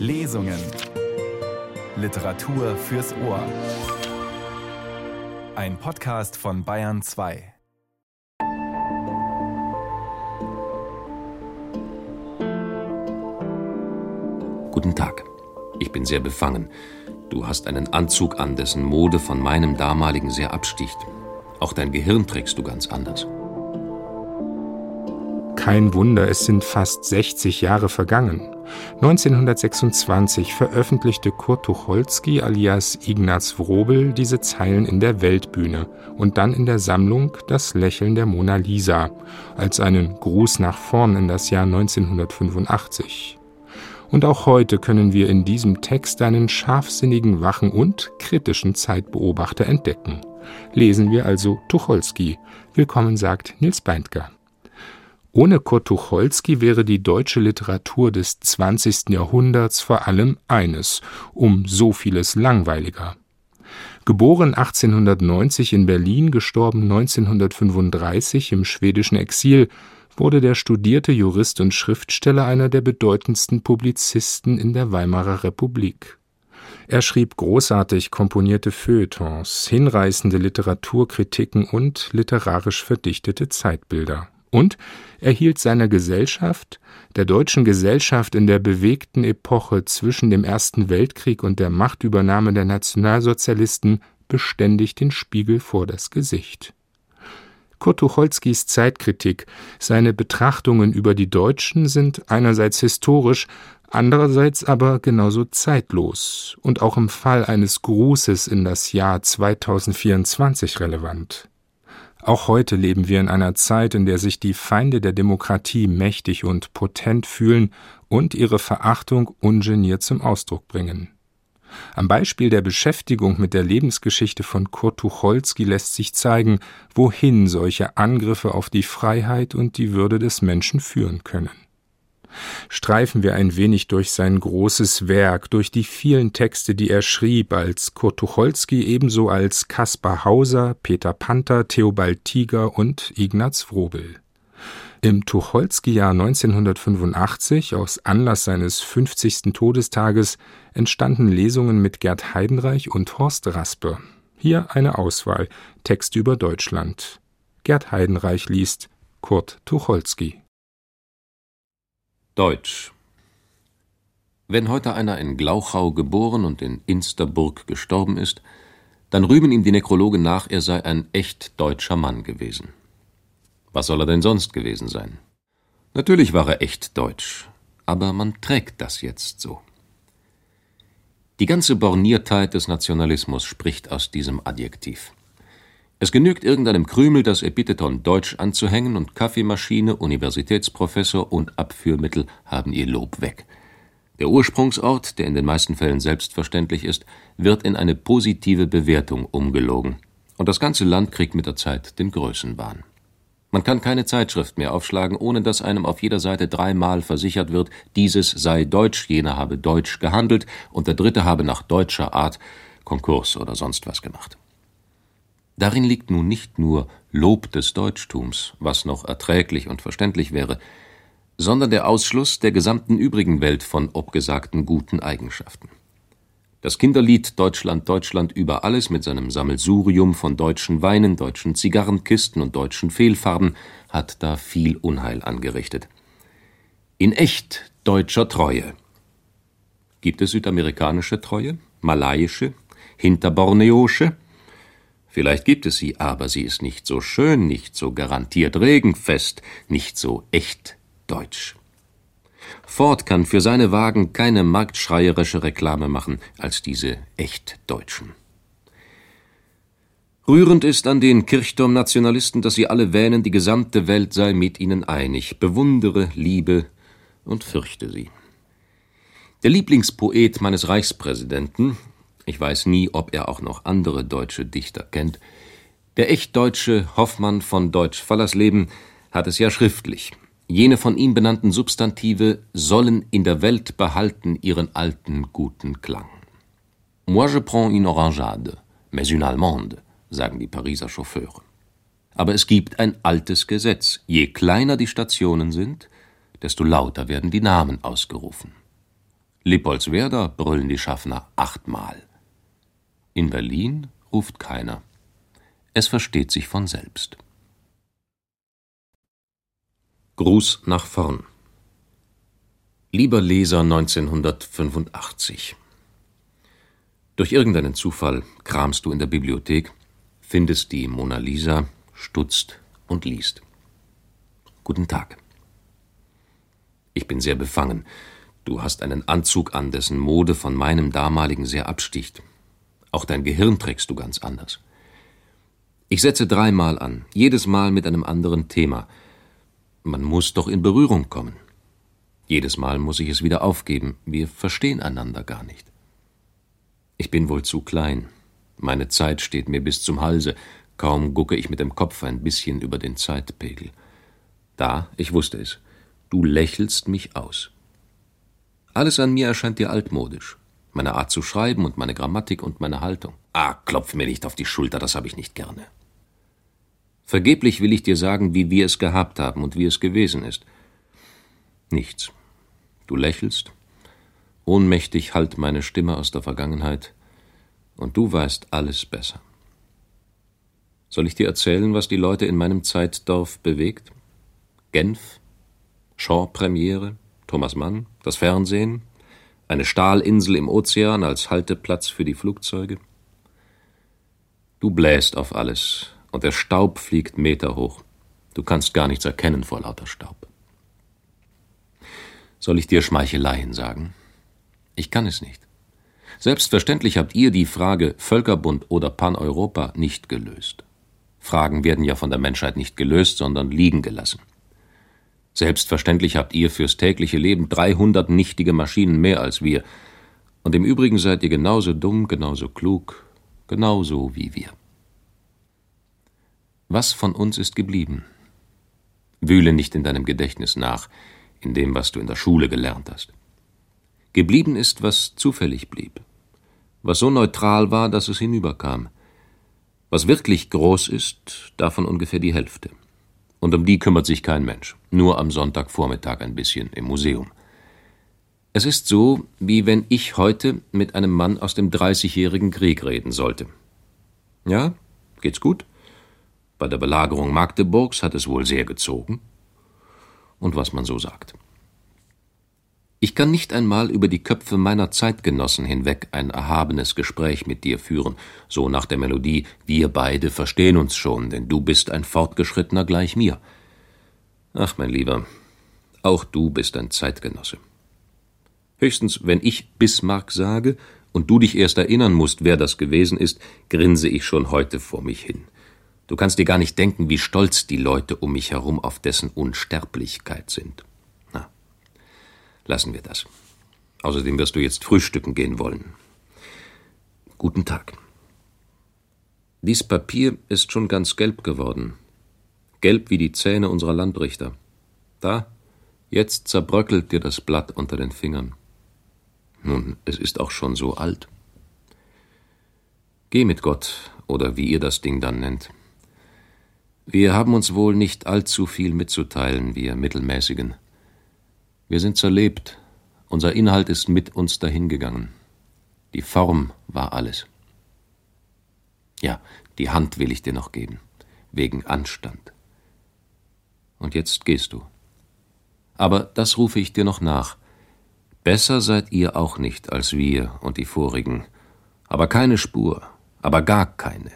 Lesungen. Literatur fürs Ohr. Ein Podcast von Bayern 2. Guten Tag. Ich bin sehr befangen. Du hast einen Anzug an, dessen Mode von meinem damaligen sehr absticht. Auch dein Gehirn trägst du ganz anders. Kein Wunder, es sind fast 60 Jahre vergangen. 1926 veröffentlichte Kurt Tucholsky alias Ignaz Wrobel diese Zeilen in der Weltbühne und dann in der Sammlung Das Lächeln der Mona Lisa als einen Gruß nach vorn in das Jahr 1985. Und auch heute können wir in diesem Text einen scharfsinnigen, wachen und kritischen Zeitbeobachter entdecken. Lesen wir also Tucholsky. Willkommen sagt Nils Beindker. Ohne Kurt Tucholsky wäre die deutsche Literatur des 20. Jahrhunderts vor allem eines, um so vieles langweiliger. Geboren 1890 in Berlin, gestorben 1935 im schwedischen Exil, wurde der studierte Jurist und Schriftsteller einer der bedeutendsten Publizisten in der Weimarer Republik. Er schrieb großartig komponierte Feuilletons, hinreißende Literaturkritiken und literarisch verdichtete Zeitbilder und er hielt seiner Gesellschaft, der deutschen Gesellschaft in der bewegten Epoche zwischen dem Ersten Weltkrieg und der Machtübernahme der Nationalsozialisten beständig den Spiegel vor das Gesicht. Kurt Tucholskys Zeitkritik, seine Betrachtungen über die Deutschen sind einerseits historisch, andererseits aber genauso zeitlos und auch im Fall eines Grußes in das Jahr 2024 relevant. Auch heute leben wir in einer Zeit, in der sich die Feinde der Demokratie mächtig und potent fühlen und ihre Verachtung ungeniert zum Ausdruck bringen. Am Beispiel der Beschäftigung mit der Lebensgeschichte von Kurt Tucholsky lässt sich zeigen, wohin solche Angriffe auf die Freiheit und die Würde des Menschen führen können streifen wir ein wenig durch sein großes Werk, durch die vielen Texte, die er schrieb, als Kurt Tucholsky ebenso als Kaspar Hauser, Peter Panther, Theobald Tiger und Ignaz Wrobel. Im Tucholsky-Jahr 1985, aus Anlass seines 50. Todestages, entstanden Lesungen mit Gerd Heidenreich und Horst Raspe. Hier eine Auswahl, Text über Deutschland. Gerd Heidenreich liest Kurt Tucholsky. Deutsch. Wenn heute einer in Glauchau geboren und in Insterburg gestorben ist, dann rühmen ihm die Nekrologen nach, er sei ein echt deutscher Mann gewesen. Was soll er denn sonst gewesen sein? Natürlich war er echt deutsch, aber man trägt das jetzt so. Die ganze Borniertheit des Nationalismus spricht aus diesem Adjektiv. Es genügt irgendeinem Krümel das Epitheton Deutsch anzuhängen und Kaffeemaschine, Universitätsprofessor und Abführmittel haben ihr Lob weg. Der Ursprungsort, der in den meisten Fällen selbstverständlich ist, wird in eine positive Bewertung umgelogen. Und das ganze Land kriegt mit der Zeit den Größenwahn. Man kann keine Zeitschrift mehr aufschlagen, ohne dass einem auf jeder Seite dreimal versichert wird, dieses sei deutsch, jener habe deutsch gehandelt und der dritte habe nach deutscher Art Konkurs oder sonst was gemacht. Darin liegt nun nicht nur Lob des Deutschtums, was noch erträglich und verständlich wäre, sondern der Ausschluss der gesamten übrigen Welt von obgesagten guten Eigenschaften. Das Kinderlied Deutschland, Deutschland über alles mit seinem Sammelsurium von deutschen Weinen, deutschen Zigarrenkisten und deutschen Fehlfarben hat da viel Unheil angerichtet. In echt deutscher Treue. Gibt es südamerikanische Treue, malayische, hinterborneosche? Vielleicht gibt es sie, aber sie ist nicht so schön, nicht so garantiert regenfest, nicht so echt deutsch. Ford kann für seine Wagen keine marktschreierische Reklame machen als diese echt Deutschen. Rührend ist an den Kirchturmnationalisten, dass sie alle wähnen, die gesamte Welt sei mit ihnen einig, bewundere, liebe und fürchte sie. Der Lieblingspoet meines Reichspräsidenten, ich weiß nie, ob er auch noch andere deutsche Dichter kennt. Der echtdeutsche Hoffmann von Deutsch-Fallersleben hat es ja schriftlich. Jene von ihm benannten Substantive sollen in der Welt behalten ihren alten guten Klang. Moi je prends une orangeade, mais une allemande, sagen die Pariser Chauffeure. Aber es gibt ein altes Gesetz. Je kleiner die Stationen sind, desto lauter werden die Namen ausgerufen. Lippoldswerda brüllen die Schaffner achtmal. In Berlin ruft keiner. Es versteht sich von selbst. Gruß nach vorn. Lieber Leser 1985. Durch irgendeinen Zufall kramst du in der Bibliothek, findest die Mona Lisa, stutzt und liest. Guten Tag. Ich bin sehr befangen. Du hast einen Anzug an, dessen Mode von meinem damaligen sehr absticht. Auch dein Gehirn trägst du ganz anders. Ich setze dreimal an, jedes Mal mit einem anderen Thema. Man muss doch in Berührung kommen. Jedes Mal muss ich es wieder aufgeben. Wir verstehen einander gar nicht. Ich bin wohl zu klein. Meine Zeit steht mir bis zum Halse. Kaum gucke ich mit dem Kopf ein bisschen über den Zeitpegel. Da, ich wusste es. Du lächelst mich aus. Alles an mir erscheint dir altmodisch. Meine Art zu schreiben und meine Grammatik und meine Haltung. Ah, klopf mir nicht auf die Schulter, das habe ich nicht gerne. Vergeblich will ich dir sagen, wie wir es gehabt haben und wie es gewesen ist. Nichts. Du lächelst, ohnmächtig hallt meine Stimme aus der Vergangenheit, und du weißt alles besser. Soll ich dir erzählen, was die Leute in meinem Zeitdorf bewegt? Genf, Shaw-Premiere, Thomas Mann, das Fernsehen, eine Stahlinsel im Ozean als Halteplatz für die Flugzeuge. Du bläst auf alles, und der Staub fliegt Meter hoch. Du kannst gar nichts erkennen vor lauter Staub. Soll ich dir Schmeicheleien sagen? Ich kann es nicht. Selbstverständlich habt ihr die Frage Völkerbund oder Paneuropa nicht gelöst. Fragen werden ja von der Menschheit nicht gelöst, sondern liegen gelassen. Selbstverständlich habt ihr fürs tägliche Leben 300 nichtige Maschinen mehr als wir. Und im Übrigen seid ihr genauso dumm, genauso klug, genauso wie wir. Was von uns ist geblieben? Wühle nicht in deinem Gedächtnis nach, in dem, was du in der Schule gelernt hast. Geblieben ist, was zufällig blieb, was so neutral war, dass es hinüberkam. Was wirklich groß ist, davon ungefähr die Hälfte und um die kümmert sich kein Mensch, nur am Sonntagvormittag ein bisschen im Museum. Es ist so, wie wenn ich heute mit einem Mann aus dem Dreißigjährigen Krieg reden sollte. Ja, geht's gut? Bei der Belagerung Magdeburgs hat es wohl sehr gezogen. Und was man so sagt. Ich kann nicht einmal über die Köpfe meiner Zeitgenossen hinweg ein erhabenes Gespräch mit dir führen, so nach der Melodie Wir beide verstehen uns schon, denn du bist ein Fortgeschrittener gleich mir. Ach, mein Lieber, auch du bist ein Zeitgenosse. Höchstens, wenn ich Bismarck sage und du dich erst erinnern musst, wer das gewesen ist, grinse ich schon heute vor mich hin. Du kannst dir gar nicht denken, wie stolz die Leute um mich herum auf dessen Unsterblichkeit sind. Lassen wir das. Außerdem wirst du jetzt frühstücken gehen wollen. Guten Tag. Dies Papier ist schon ganz gelb geworden. Gelb wie die Zähne unserer Landrichter. Da, jetzt zerbröckelt dir das Blatt unter den Fingern. Nun, es ist auch schon so alt. Geh mit Gott, oder wie ihr das Ding dann nennt. Wir haben uns wohl nicht allzu viel mitzuteilen, wir Mittelmäßigen. Wir sind zerlebt, unser Inhalt ist mit uns dahingegangen. Die Form war alles. Ja, die Hand will ich dir noch geben, wegen Anstand. Und jetzt gehst du. Aber das rufe ich dir noch nach. Besser seid ihr auch nicht als wir und die vorigen, aber keine Spur, aber gar keine.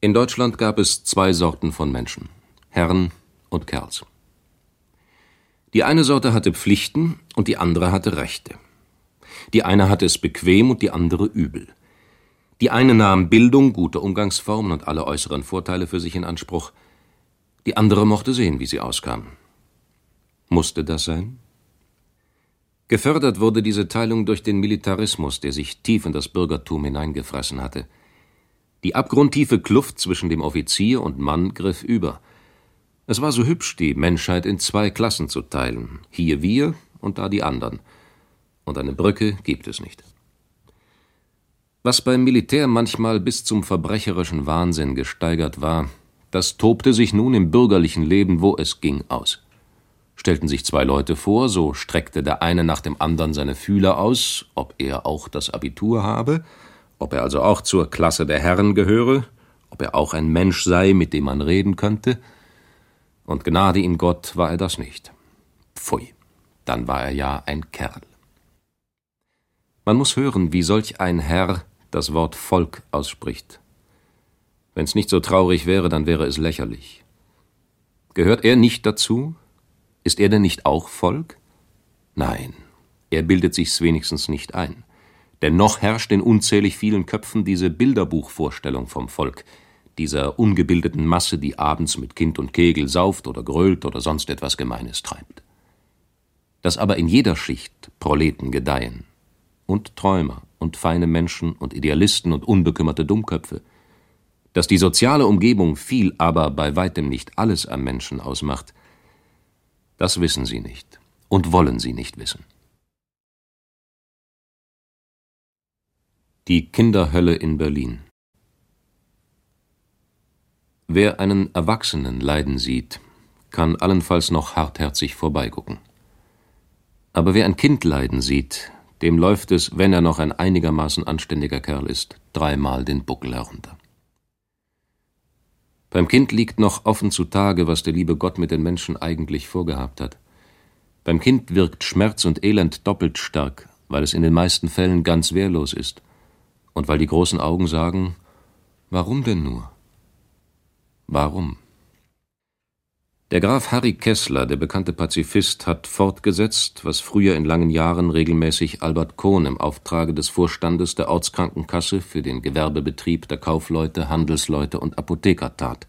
In Deutschland gab es zwei Sorten von Menschen, Herren und Kerls. Die eine Sorte hatte Pflichten und die andere hatte Rechte. Die eine hatte es bequem und die andere übel. Die eine nahm Bildung, gute Umgangsformen und alle äußeren Vorteile für sich in Anspruch. Die andere mochte sehen, wie sie auskam. Musste das sein? Gefördert wurde diese Teilung durch den Militarismus, der sich tief in das Bürgertum hineingefressen hatte. Die abgrundtiefe Kluft zwischen dem Offizier und Mann griff über – es war so hübsch, die Menschheit in zwei Klassen zu teilen, hier wir und da die anderen. Und eine Brücke gibt es nicht. Was beim Militär manchmal bis zum verbrecherischen Wahnsinn gesteigert war, das tobte sich nun im bürgerlichen Leben, wo es ging, aus. Stellten sich zwei Leute vor, so streckte der eine nach dem anderen seine Fühler aus, ob er auch das Abitur habe, ob er also auch zur Klasse der Herren gehöre, ob er auch ein Mensch sei, mit dem man reden könnte, und Gnade ihm Gott war er das nicht. Pfui, dann war er ja ein Kerl. Man muss hören, wie solch ein Herr das Wort Volk ausspricht. Wenn's nicht so traurig wäre, dann wäre es lächerlich. Gehört er nicht dazu? Ist er denn nicht auch Volk? Nein, er bildet sich's wenigstens nicht ein. Denn noch herrscht in unzählig vielen Köpfen diese Bilderbuchvorstellung vom Volk, dieser ungebildeten Masse, die abends mit Kind und Kegel sauft oder grölt oder sonst etwas Gemeines treibt. Dass aber in jeder Schicht Proleten gedeihen und Träumer und feine Menschen und Idealisten und unbekümmerte Dummköpfe, dass die soziale Umgebung viel, aber bei weitem nicht alles am Menschen ausmacht, das wissen sie nicht und wollen sie nicht wissen. Die Kinderhölle in Berlin Wer einen Erwachsenen leiden sieht, kann allenfalls noch hartherzig vorbeigucken. Aber wer ein Kind leiden sieht, dem läuft es, wenn er noch ein einigermaßen anständiger Kerl ist, dreimal den Buckel herunter. Beim Kind liegt noch offen zutage, was der liebe Gott mit den Menschen eigentlich vorgehabt hat. Beim Kind wirkt Schmerz und Elend doppelt stark, weil es in den meisten Fällen ganz wehrlos ist und weil die großen Augen sagen, warum denn nur? Warum? Der Graf Harry Kessler, der bekannte Pazifist, hat fortgesetzt, was früher in langen Jahren regelmäßig Albert Kohn im Auftrage des Vorstandes der Ortskrankenkasse für den Gewerbebetrieb der Kaufleute, Handelsleute und Apotheker tat.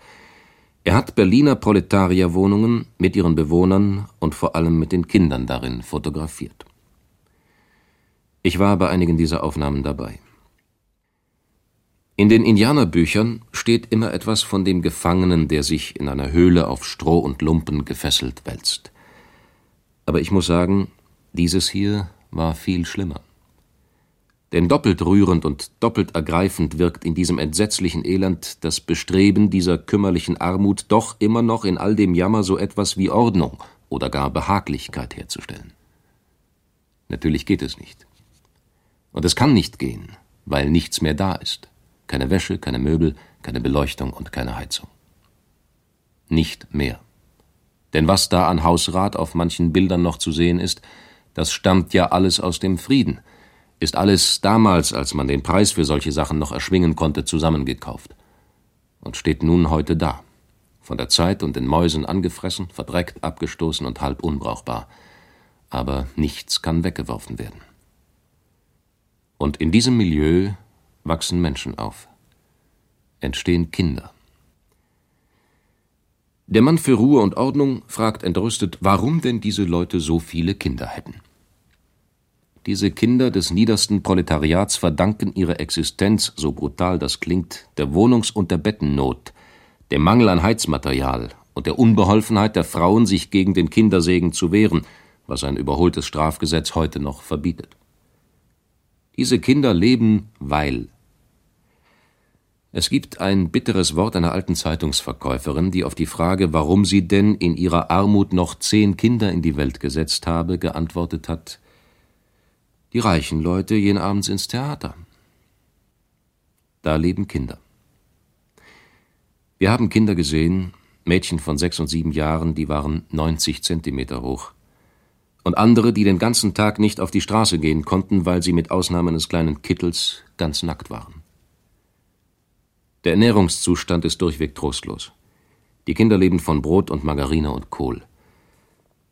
Er hat Berliner Proletarierwohnungen mit ihren Bewohnern und vor allem mit den Kindern darin fotografiert. Ich war bei einigen dieser Aufnahmen dabei. In den Indianerbüchern steht immer etwas von dem Gefangenen, der sich in einer Höhle auf Stroh und Lumpen gefesselt wälzt. Aber ich muss sagen, dieses hier war viel schlimmer. Denn doppelt rührend und doppelt ergreifend wirkt in diesem entsetzlichen Elend das Bestreben dieser kümmerlichen Armut doch immer noch in all dem Jammer so etwas wie Ordnung oder gar Behaglichkeit herzustellen. Natürlich geht es nicht. Und es kann nicht gehen, weil nichts mehr da ist. Keine Wäsche, keine Möbel, keine Beleuchtung und keine Heizung. Nicht mehr. Denn was da an Hausrat auf manchen Bildern noch zu sehen ist, das stammt ja alles aus dem Frieden, ist alles damals, als man den Preis für solche Sachen noch erschwingen konnte, zusammengekauft und steht nun heute da, von der Zeit und den Mäusen angefressen, verdreckt, abgestoßen und halb unbrauchbar. Aber nichts kann weggeworfen werden. Und in diesem Milieu wachsen Menschen auf, entstehen Kinder. Der Mann für Ruhe und Ordnung fragt entrüstet, warum denn diese Leute so viele Kinder hätten. Diese Kinder des niedersten Proletariats verdanken ihre Existenz, so brutal das klingt, der Wohnungs- und der Bettennot, dem Mangel an Heizmaterial und der Unbeholfenheit der Frauen, sich gegen den Kindersegen zu wehren, was ein überholtes Strafgesetz heute noch verbietet. Diese Kinder leben, weil es gibt ein bitteres Wort einer alten Zeitungsverkäuferin, die auf die Frage, warum sie denn in ihrer Armut noch zehn Kinder in die Welt gesetzt habe, geantwortet hat Die reichen Leute gehen abends ins Theater. Da leben Kinder. Wir haben Kinder gesehen, Mädchen von sechs und sieben Jahren, die waren 90 Zentimeter hoch. Und andere, die den ganzen Tag nicht auf die Straße gehen konnten, weil sie mit Ausnahme eines kleinen Kittels ganz nackt waren. Der Ernährungszustand ist durchweg trostlos. Die Kinder leben von Brot und Margarine und Kohl.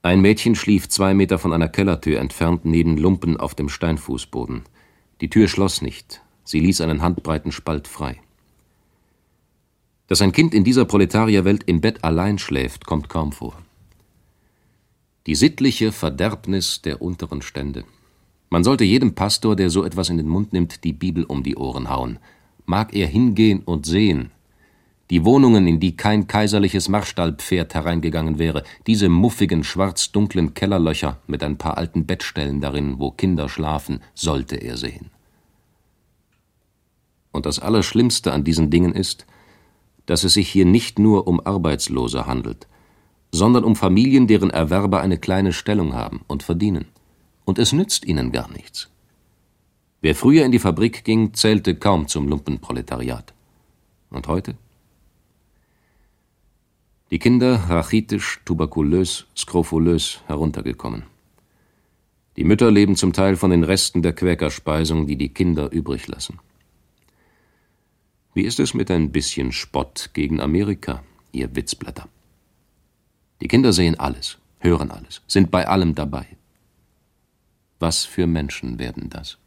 Ein Mädchen schlief zwei Meter von einer Kellertür entfernt neben Lumpen auf dem Steinfußboden. Die Tür schloss nicht, sie ließ einen handbreiten Spalt frei. Dass ein Kind in dieser Proletarierwelt im Bett allein schläft, kommt kaum vor. Die sittliche Verderbnis der unteren Stände. Man sollte jedem Pastor, der so etwas in den Mund nimmt, die Bibel um die Ohren hauen mag er hingehen und sehen. Die Wohnungen, in die kein kaiserliches Marstallpferd hereingegangen wäre, diese muffigen, schwarz-dunklen Kellerlöcher mit ein paar alten Bettstellen darin, wo Kinder schlafen, sollte er sehen. Und das Allerschlimmste an diesen Dingen ist, dass es sich hier nicht nur um Arbeitslose handelt, sondern um Familien, deren Erwerber eine kleine Stellung haben und verdienen. Und es nützt ihnen gar nichts. Wer früher in die Fabrik ging, zählte kaum zum Lumpenproletariat. Und heute? Die Kinder rachitisch, tuberkulös, skrofulös heruntergekommen. Die Mütter leben zum Teil von den Resten der Quäkerspeisung, die die Kinder übrig lassen. Wie ist es mit ein bisschen Spott gegen Amerika, ihr Witzblätter? Die Kinder sehen alles, hören alles, sind bei allem dabei. Was für Menschen werden das?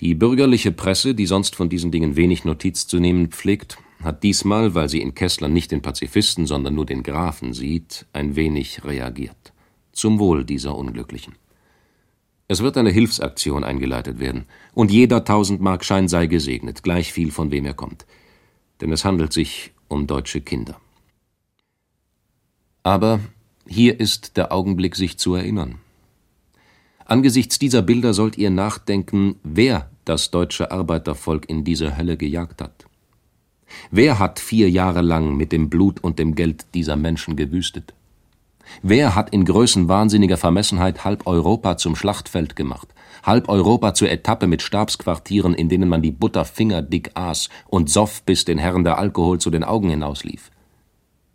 Die bürgerliche Presse, die sonst von diesen Dingen wenig Notiz zu nehmen pflegt, hat diesmal, weil sie in Kessler nicht den Pazifisten, sondern nur den Grafen sieht, ein wenig reagiert. Zum Wohl dieser Unglücklichen. Es wird eine Hilfsaktion eingeleitet werden, und jeder Tausendmarkschein sei gesegnet, gleich viel von wem er kommt. Denn es handelt sich um deutsche Kinder. Aber hier ist der Augenblick, sich zu erinnern. Angesichts dieser Bilder sollt ihr nachdenken, wer das deutsche Arbeitervolk in diese Hölle gejagt hat. Wer hat vier Jahre lang mit dem Blut und dem Geld dieser Menschen gewüstet? Wer hat in größenwahnsinniger Vermessenheit halb Europa zum Schlachtfeld gemacht, halb Europa zur Etappe mit Stabsquartieren, in denen man die Butter fingerdick aß und soff, bis den Herren der Alkohol zu den Augen hinauslief?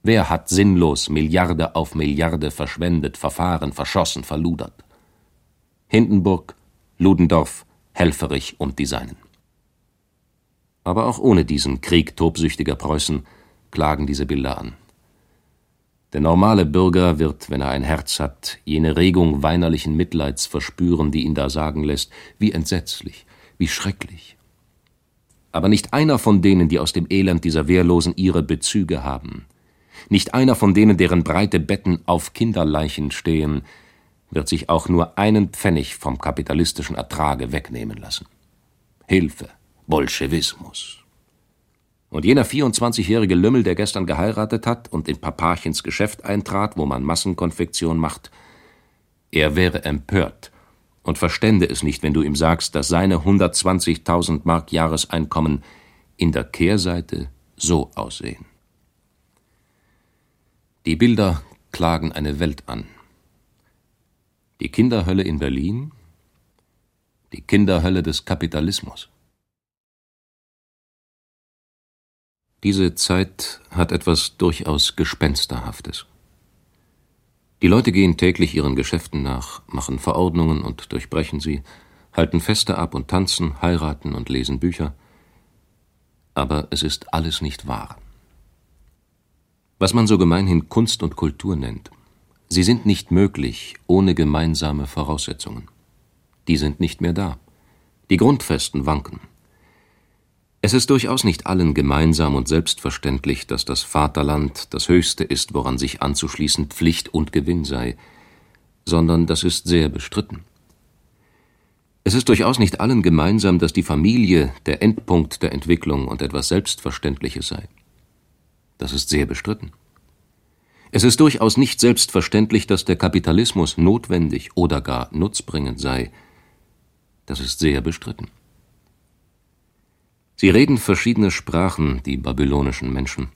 Wer hat sinnlos Milliarde auf Milliarde verschwendet, verfahren, verschossen, verludert? Hindenburg, Ludendorff, Helferich und die Seinen. Aber auch ohne diesen Krieg tobsüchtiger Preußen klagen diese Bilder an. Der normale Bürger wird, wenn er ein Herz hat, jene Regung weinerlichen Mitleids verspüren, die ihn da sagen lässt, wie entsetzlich, wie schrecklich. Aber nicht einer von denen, die aus dem Elend dieser Wehrlosen ihre Bezüge haben, nicht einer von denen, deren breite Betten auf Kinderleichen stehen, wird sich auch nur einen Pfennig vom kapitalistischen Ertrage wegnehmen lassen. Hilfe, Bolschewismus. Und jener 24-jährige Lümmel, der gestern geheiratet hat und in Papachens Geschäft eintrat, wo man Massenkonfektion macht, er wäre empört und verstände es nicht, wenn du ihm sagst, dass seine 120.000 Mark Jahreseinkommen in der Kehrseite so aussehen. Die Bilder klagen eine Welt an. Die Kinderhölle in Berlin, die Kinderhölle des Kapitalismus. Diese Zeit hat etwas durchaus Gespensterhaftes. Die Leute gehen täglich ihren Geschäften nach, machen Verordnungen und durchbrechen sie, halten Feste ab und tanzen, heiraten und lesen Bücher. Aber es ist alles nicht wahr. Was man so gemeinhin Kunst und Kultur nennt, sie sind nicht möglich ohne gemeinsame Voraussetzungen. Die sind nicht mehr da. Die Grundfesten wanken. Es ist durchaus nicht allen gemeinsam und selbstverständlich, dass das Vaterland das Höchste ist, woran sich anzuschließen Pflicht und Gewinn sei, sondern das ist sehr bestritten. Es ist durchaus nicht allen gemeinsam, dass die Familie der Endpunkt der Entwicklung und etwas Selbstverständliches sei. Das ist sehr bestritten. Es ist durchaus nicht selbstverständlich, dass der Kapitalismus notwendig oder gar nutzbringend sei. Das ist sehr bestritten. Sie reden verschiedene Sprachen, die babylonischen Menschen,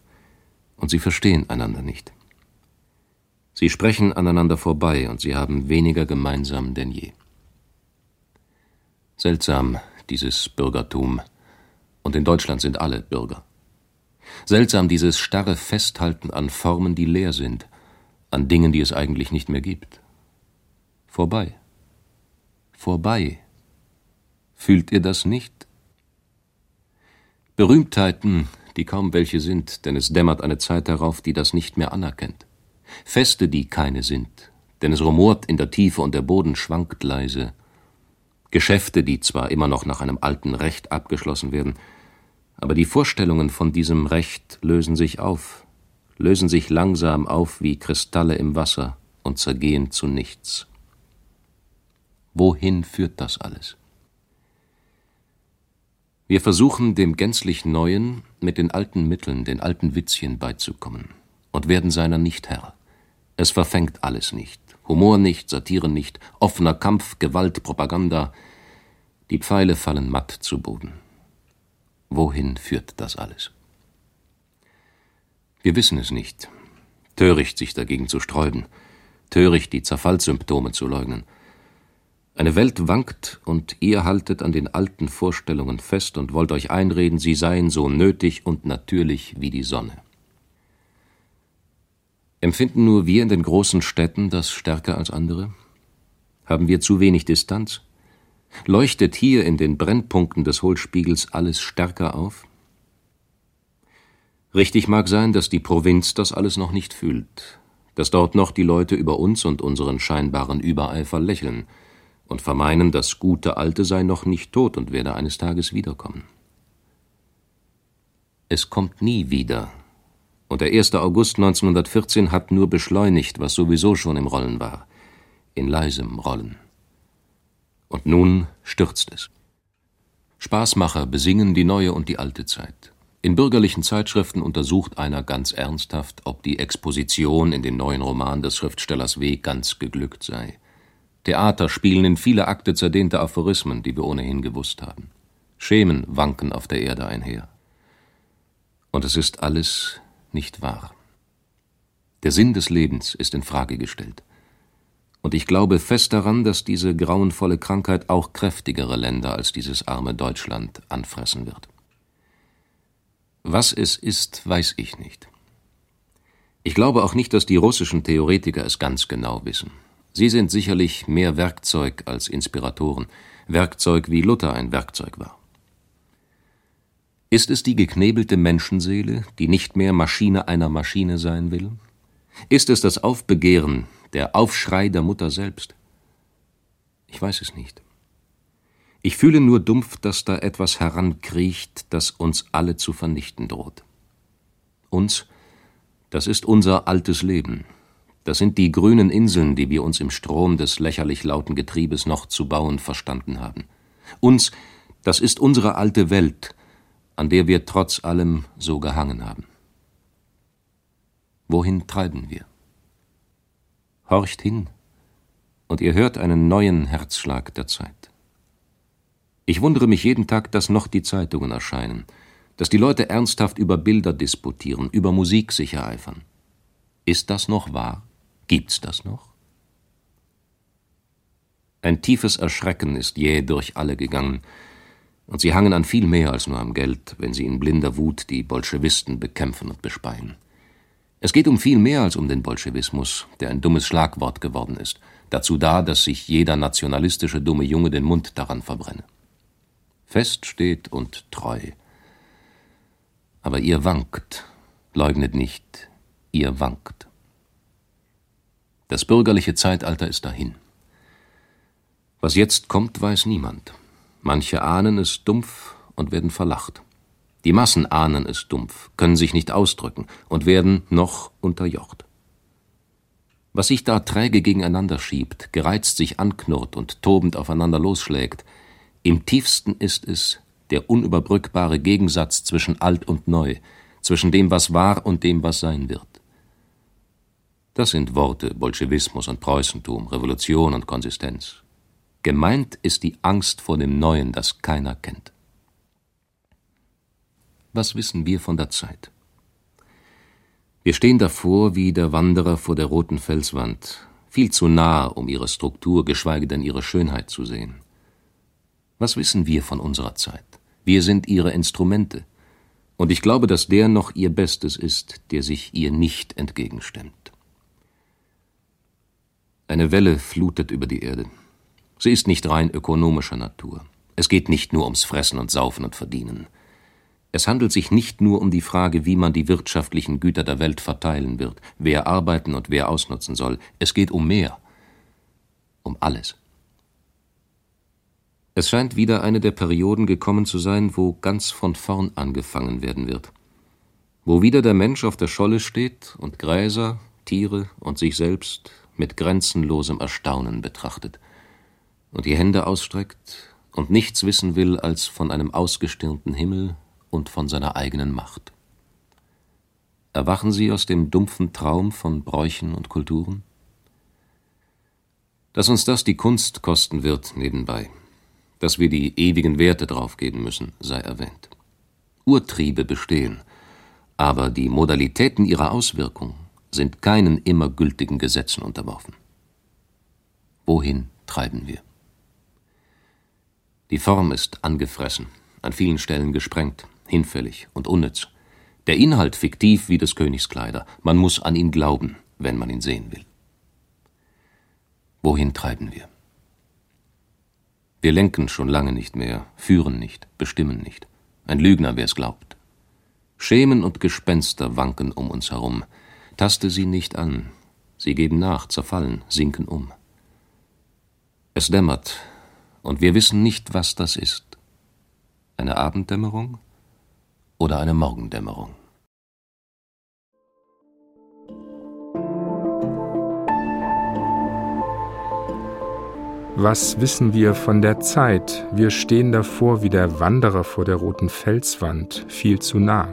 und sie verstehen einander nicht. Sie sprechen aneinander vorbei und sie haben weniger gemeinsam denn je. Seltsam, dieses Bürgertum, und in Deutschland sind alle Bürger. Seltsam dieses starre Festhalten an Formen, die leer sind, an Dingen, die es eigentlich nicht mehr gibt. Vorbei. Vorbei. Fühlt ihr das nicht? Berühmtheiten, die kaum welche sind, denn es dämmert eine Zeit herauf, die das nicht mehr anerkennt. Feste, die keine sind, denn es rumort in der Tiefe und der Boden schwankt leise. Geschäfte, die zwar immer noch nach einem alten Recht abgeschlossen werden, aber die Vorstellungen von diesem Recht lösen sich auf, lösen sich langsam auf wie Kristalle im Wasser und zergehen zu nichts. Wohin führt das alles? Wir versuchen dem gänzlich Neuen mit den alten Mitteln, den alten Witzchen beizukommen und werden seiner nicht Herr. Es verfängt alles nicht. Humor nicht, Satire nicht, offener Kampf, Gewalt, Propaganda. Die Pfeile fallen matt zu Boden. Wohin führt das alles? Wir wissen es nicht. Töricht, sich dagegen zu sträuben. Töricht, die Zerfallssymptome zu leugnen. Eine Welt wankt, und ihr haltet an den alten Vorstellungen fest und wollt euch einreden, sie seien so nötig und natürlich wie die Sonne. Empfinden nur wir in den großen Städten das stärker als andere? Haben wir zu wenig Distanz? Leuchtet hier in den Brennpunkten des Hohlspiegels alles stärker auf? Richtig mag sein, dass die Provinz das alles noch nicht fühlt, dass dort noch die Leute über uns und unseren scheinbaren Übereifer lächeln und vermeinen, das gute Alte sei noch nicht tot und werde eines Tages wiederkommen. Es kommt nie wieder, und der 1. August 1914 hat nur beschleunigt, was sowieso schon im Rollen war, in leisem Rollen. Und nun stürzt es. Spaßmacher besingen die neue und die alte Zeit. In bürgerlichen Zeitschriften untersucht einer ganz ernsthaft, ob die Exposition in den neuen Roman des Schriftstellers W. ganz geglückt sei. Theater spielen in viele Akte zerdehnte Aphorismen, die wir ohnehin gewusst haben. Schemen wanken auf der Erde einher. Und es ist alles nicht wahr. Der Sinn des Lebens ist in Frage gestellt. Und ich glaube fest daran, dass diese grauenvolle Krankheit auch kräftigere Länder als dieses arme Deutschland anfressen wird. Was es ist, weiß ich nicht. Ich glaube auch nicht, dass die russischen Theoretiker es ganz genau wissen. Sie sind sicherlich mehr Werkzeug als Inspiratoren, Werkzeug wie Luther ein Werkzeug war. Ist es die geknebelte Menschenseele, die nicht mehr Maschine einer Maschine sein will? Ist es das Aufbegehren, der Aufschrei der Mutter selbst? Ich weiß es nicht. Ich fühle nur dumpf, dass da etwas herankriecht, das uns alle zu vernichten droht. Uns, das ist unser altes Leben. Das sind die grünen Inseln, die wir uns im Strom des lächerlich lauten Getriebes noch zu bauen verstanden haben. Uns, das ist unsere alte Welt, an der wir trotz allem so gehangen haben. Wohin treiben wir? Horcht hin, und ihr hört einen neuen Herzschlag der Zeit. Ich wundere mich jeden Tag, dass noch die Zeitungen erscheinen, dass die Leute ernsthaft über Bilder disputieren, über Musik sich ereifern. Ist das noch wahr? Gibt's das noch? Ein tiefes Erschrecken ist jäh durch alle gegangen, und sie hangen an viel mehr als nur am Geld, wenn sie in blinder Wut die Bolschewisten bekämpfen und bespeien. Es geht um viel mehr als um den Bolschewismus, der ein dummes Schlagwort geworden ist, dazu da, dass sich jeder nationalistische dumme Junge den Mund daran verbrenne. Fest steht und treu. Aber ihr wankt, leugnet nicht, ihr wankt. Das bürgerliche Zeitalter ist dahin. Was jetzt kommt, weiß niemand. Manche ahnen es dumpf und werden verlacht. Die Massen ahnen es dumpf, können sich nicht ausdrücken und werden noch unterjocht. Was sich da träge gegeneinander schiebt, gereizt sich anknurrt und tobend aufeinander losschlägt, im tiefsten ist es der unüberbrückbare Gegensatz zwischen alt und neu, zwischen dem, was war und dem, was sein wird. Das sind Worte Bolschewismus und Preußentum, Revolution und Konsistenz. Gemeint ist die Angst vor dem Neuen, das keiner kennt. Was wissen wir von der Zeit? Wir stehen davor wie der Wanderer vor der roten Felswand, viel zu nah, um ihre Struktur, geschweige denn ihre Schönheit zu sehen. Was wissen wir von unserer Zeit? Wir sind ihre Instrumente, und ich glaube, dass der noch ihr Bestes ist, der sich ihr nicht entgegenstemmt. Eine Welle flutet über die Erde. Sie ist nicht rein ökonomischer Natur. Es geht nicht nur ums Fressen und Saufen und Verdienen. Es handelt sich nicht nur um die Frage, wie man die wirtschaftlichen Güter der Welt verteilen wird, wer arbeiten und wer ausnutzen soll. Es geht um mehr. Um alles. Es scheint wieder eine der Perioden gekommen zu sein, wo ganz von vorn angefangen werden wird. Wo wieder der Mensch auf der Scholle steht und Gräser, Tiere und sich selbst mit grenzenlosem Erstaunen betrachtet und die Hände ausstreckt und nichts wissen will als von einem ausgestirnten Himmel und von seiner eigenen Macht. Erwachen Sie aus dem dumpfen Traum von Bräuchen und Kulturen? Dass uns das die Kunst kosten wird, nebenbei, dass wir die ewigen Werte draufgeben müssen, sei erwähnt. Urtriebe bestehen, aber die Modalitäten ihrer Auswirkung sind keinen immer gültigen Gesetzen unterworfen. Wohin treiben wir? Die Form ist angefressen, an vielen Stellen gesprengt, hinfällig und unnütz. Der Inhalt fiktiv wie des Königs Kleider. Man muss an ihn glauben, wenn man ihn sehen will. Wohin treiben wir? Wir lenken schon lange nicht mehr, führen nicht, bestimmen nicht. Ein Lügner, wer es glaubt. Schemen und Gespenster wanken um uns herum. Taste sie nicht an. Sie geben nach, zerfallen, sinken um. Es dämmert, und wir wissen nicht, was das ist. Eine Abenddämmerung oder eine Morgendämmerung? Was wissen wir von der Zeit? Wir stehen davor wie der Wanderer vor der roten Felswand, viel zu nah.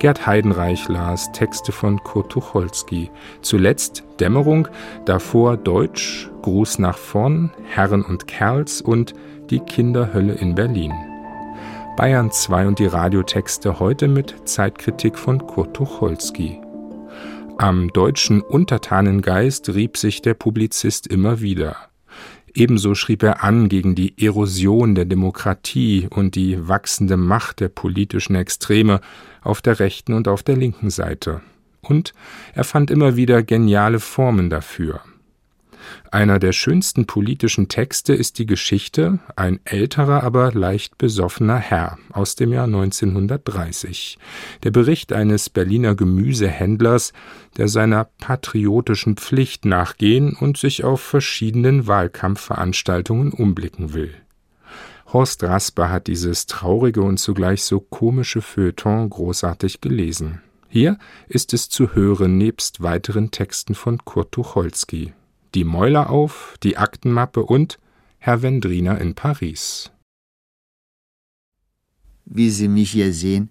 Gerd Heidenreich las Texte von Kurt Tucholsky. Zuletzt Dämmerung, davor Deutsch, Gruß nach vorn, Herren und Kerls und Die Kinderhölle in Berlin. Bayern 2 und die Radiotexte heute mit Zeitkritik von Kurt Tucholsky. Am deutschen Untertanengeist rieb sich der Publizist immer wieder. Ebenso schrieb er an gegen die Erosion der Demokratie und die wachsende Macht der politischen Extreme auf der rechten und auf der linken Seite. Und er fand immer wieder geniale Formen dafür. Einer der schönsten politischen Texte ist die Geschichte Ein älterer, aber leicht besoffener Herr aus dem Jahr 1930. Der Bericht eines Berliner Gemüsehändlers, der seiner patriotischen Pflicht nachgehen und sich auf verschiedenen Wahlkampfveranstaltungen umblicken will. Horst Rasper hat dieses traurige und zugleich so komische Feuilleton großartig gelesen. Hier ist es zu hören nebst weiteren Texten von Kurt Tucholsky die Mäuler auf, die Aktenmappe und Herr Wendriner in Paris. Wie Sie mich hier sehen,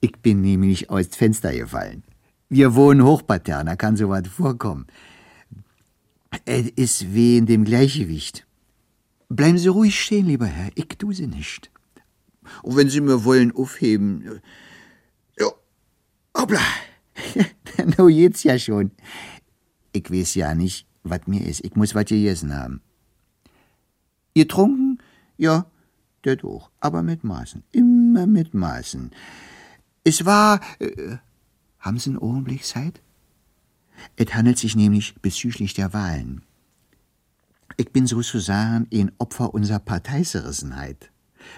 ich bin nämlich aus Fenster gefallen. Wir wohnen hochpartern, da kann so was vorkommen. Es ist weh in dem Gleichgewicht. Bleiben Sie ruhig stehen, lieber Herr, ich tu Sie nicht. Und wenn Sie mir wollen aufheben, ja, hoppla, no geht's ja schon. Ich weiß ja nicht, was mir ist. Ich muss was gegessen haben. Ihr trunken? Ja, der doch, aber mit Maßen. Immer mit Maßen. Es war. Äh, haben Sie einen Augenblick Zeit? Es handelt sich nämlich bezüglich der Wahlen. Ich bin sozusagen ein Opfer unserer Parteisrissenheit.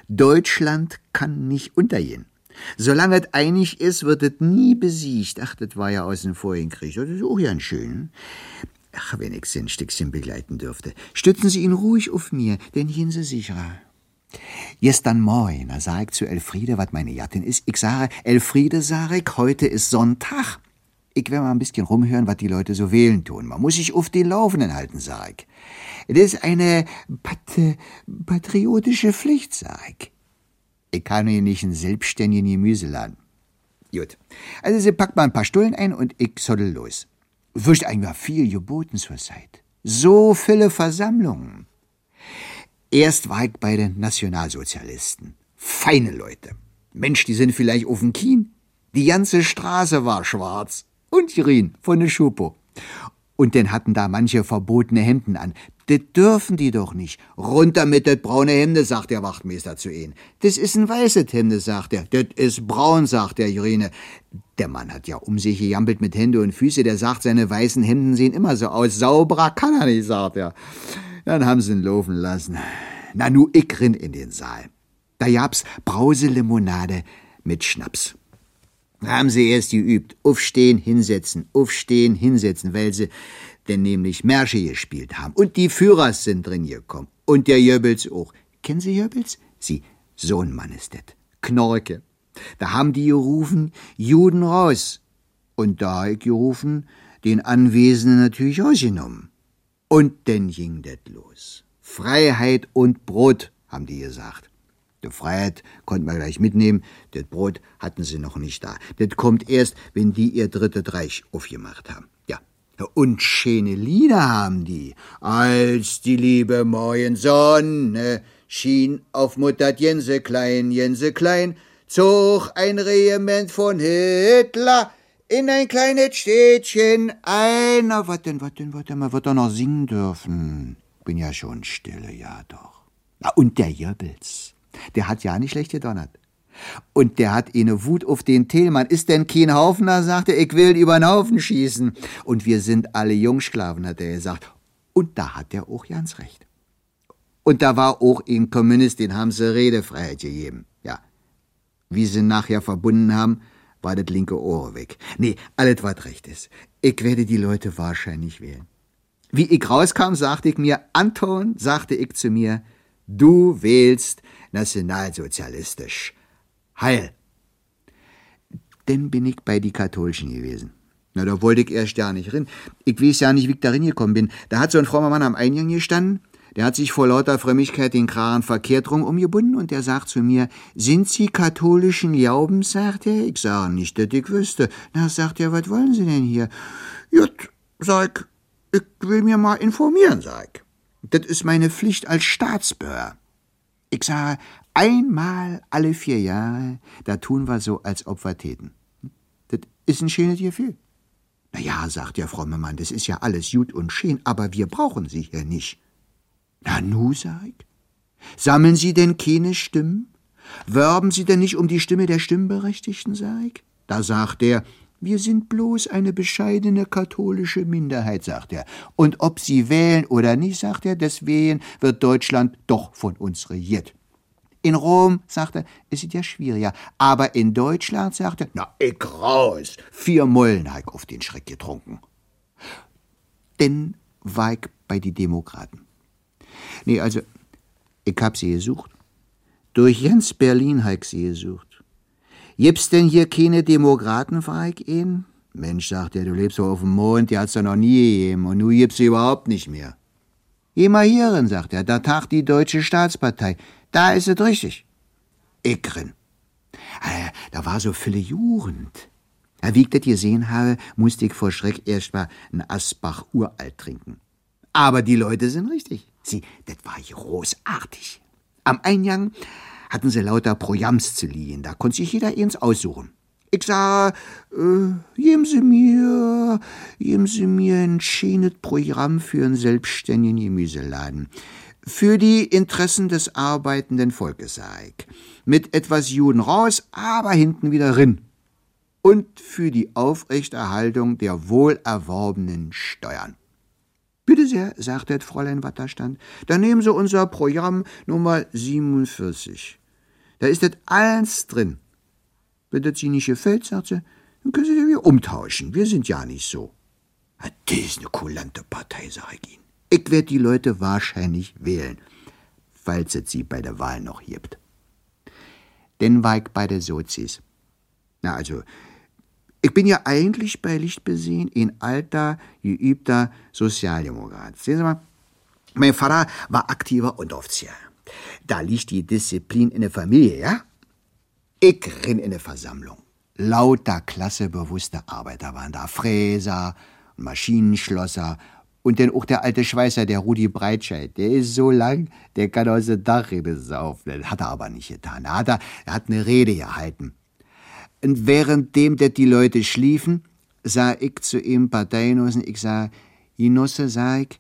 Deutschland kann nicht untergehen. Solange es einig ist, wird es nie besiegt. Ach, das war ja aus dem vorigen Krieg. Das ist auch ganz schön. Ach, wenn ich Sie ein Stückchen begleiten dürfte. Stützen Sie ihn ruhig auf mir, denn gehen Sie sicherer. Gestern Morgen, sag ich zu Elfriede, was meine Gattin ist. Ich sage, Elfriede, sag ich, heute ist Sonntag. Ich will mal ein bisschen rumhören, was die Leute so wählen tun. Man muss sich auf den Laufenden halten, sag ich. Das ist eine pat patriotische Pflicht, sag ich. Ich kann hier nicht einen selbstständigen Gemüseladen. Gut. Also, sie packt mal ein paar Stullen ein und ich soddel los wird eigentlich viel geboten zur Zeit. So viele Versammlungen. Erst war ich bei den Nationalsozialisten. Feine Leute. Mensch, die sind vielleicht auf dem Kien. Die ganze Straße war schwarz. Und grün von der Schupo. Und dann hatten da manche verbotene Hemden an. Das dürfen die doch nicht. Runter mit das braune Hemde, sagt der Wachtmeister zu ihnen. Das ist ein weißes Hemde, sagt er. Das ist braun, sagt der Jurine. Der Mann hat ja um sich gejampelt mit Hände und Füße. Der sagt, seine weißen Hemden sehen immer so aus. Sauberer kann er nicht, sagt er. Dann haben sie ihn laufen lassen. Na, nu, ich rin in den Saal. Da gab's Brauselimonade mit Schnaps. Haben sie erst geübt. Aufstehen, hinsetzen, aufstehen, hinsetzen, weil sie denn nämlich Märsche gespielt haben. Und die Führers sind drin gekommen. Und der Jöbels auch. Kennen Sie Jöbels? Sie, so Mann ist das. Knorke. Da haben die gerufen, Juden raus. Und da ich gerufen, den Anwesenden natürlich ausgenommen. Und denn ging das los. Freiheit und Brot, haben die gesagt. Die Freiheit konnten wir gleich mitnehmen, das Brot hatten sie noch nicht da. Das kommt erst, wenn die ihr drittes Reich aufgemacht haben. Und schöne Lieder haben die. Als die liebe Morgensonne schien auf Mutter Jense klein, Jense klein, zog ein Regiment von Hitler in ein kleines Städtchen ein. Na, was denn, was denn, was denn, man wird doch noch singen dürfen. Bin ja schon stille, ja doch. Na, und der Jöbbels, der hat ja nicht schlecht gedonnert. Und der hat eine Wut auf den Thelmann. Ist denn kein Haufner, sagte ich will über den Haufen schießen. Und wir sind alle Jungsklaven, hat er gesagt. Und da hat er auch ganz recht. Und da war auch ein Kommunist, den haben sie Redefreiheit gegeben. Ja. Wie sie nachher verbunden haben, war das linke Ohr weg. Nee, alles was recht ist. Ich werde die Leute wahrscheinlich wählen. Wie ich rauskam, sagte ich mir, Anton, sagte ich zu mir, du wählst nationalsozialistisch. Heil. Dann bin ich bei die Katholischen gewesen. Na, da wollte ich erst ja nicht rein. Ich weiß ja nicht, wie ich da reingekommen bin. Da hat so ein frommer Mann am Eingang gestanden. Der hat sich vor lauter Frömmigkeit den Kragen verkehrt rum umgebunden und der sagt zu mir, sind Sie katholischen Glaubens, sagt er. Ich sage nicht, dass ich wüsste. Na, sagt er, was wollen Sie denn hier? Jut, sag ich, ich will mir mal informieren, sag ich. Das ist meine Pflicht als Staatsbürger. Ich sage, einmal alle vier Jahre, da tun wir so, als ob wir täten. Das ist ein schönes Gefühl. Na ja, sagt der fromme Mann, das ist ja alles gut und schön, aber wir brauchen sie hier nicht. Na nu, sag ich. Sammeln Sie denn keine Stimmen? Werben Sie denn nicht um die Stimme der Stimmberechtigten, sag ich? Da sagt er, wir sind bloß eine bescheidene katholische Minderheit, sagt er. Und ob Sie wählen oder nicht, sagt er, deswegen wird Deutschland doch von uns regiert. In Rom, sagt er, ist es ja schwieriger. Aber in Deutschland, sagt er, na, ich raus. Vier Mollen hab ich auf den Schreck getrunken. Denn war ich bei die Demokraten. Nee, also, ich hab sie gesucht. Durch ganz Berlin hab ich sie gesucht. Gibt's denn hier keine Demokraten, frag ich ihn? Mensch, sagt er, du lebst doch auf dem Mond, die hat's doch noch nie gegeben und nu gibt's sie überhaupt nicht mehr. Mal hierin, sagt er, da tagt die Deutsche Staatspartei. Da ist es richtig. Ich grin. Äh, da war so viele Jugend. Wie ich das gesehen habe, musste ich vor Schreck erst mal ein Asbach uralt trinken. Aber die Leute sind richtig. Sie, das war großartig. Am Eingang hatten sie lauter Projams zu liehen, da konnte sich jeder eins aussuchen. Ich sah, äh, geben Sie mir, geben Sie mir ein schönes Programm für einen selbstständigen Gemüseladen. Für die Interessen des arbeitenden Volkes, ich. Mit etwas Juden raus, aber hinten wieder rin. Und für die Aufrechterhaltung der wohlerworbenen Steuern. Bitte sehr, sagte das Fräulein Watterstand. Dann nehmen Sie unser Programm Nummer 47. Da ist das alles drin. Wenn das Ihnen nicht gefällt, sagt sie, dann können Sie das wieder umtauschen. Wir sind ja nicht so. Das ist eine kulante Partei, sag ich Ihnen. Ich werde die Leute wahrscheinlich wählen, falls es sie bei der Wahl noch gibt. Denn war ich bei der Sozis. Na, also, ich bin ja eigentlich bei Licht besehen ein alter, geübter Sozialdemokrat. Sehen Sie mal, mein Vater war aktiver Unteroffizier. Da liegt die Disziplin in der Familie, ja? Ich renn in der Versammlung. Lauter klassebewusste Arbeiter waren da. Fräser, Maschinenschlosser und dann auch der alte Schweißer, der Rudi Breitscheid. Der ist so lang, der kann aus der Dachrede saufen. Das hat er aber nicht getan. Er hat, er, er hat eine Rede gehalten. Und währenddem dat die Leute schliefen, sah ich zu ihm Parteinossen, ich sah, Genosse, sah ich,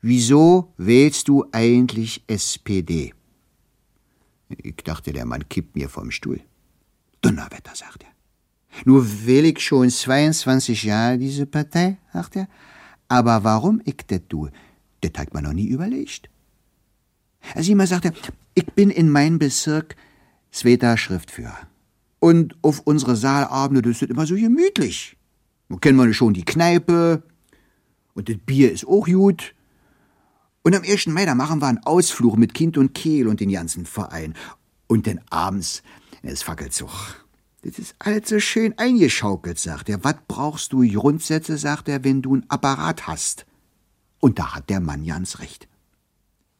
wieso wählst du eigentlich SPD? Ich dachte, der Mann kippt mir vom Stuhl. Donnerwetter, sagt er. Nur will ich schon 22 Jahre diese Partei, sagt er. Aber warum ich das tue, das hat man noch nie überlegt. Also immer sagt er, ich bin in meinem Bezirk zweiter Schriftführer. Und auf unsere Saalabende, das ist immer so gemütlich. Nun kennen wir schon die Kneipe und das Bier ist auch gut. Und am 1. Mai, da machen wir einen Ausflug mit Kind und Kehl und den ganzen Verein. Und dann abends ist Fackelzug. Das ist alles so schön eingeschaukelt, sagt er. Was brauchst du Grundsätze, sagt er, wenn du einen Apparat hast? Und da hat der Mann ganz recht.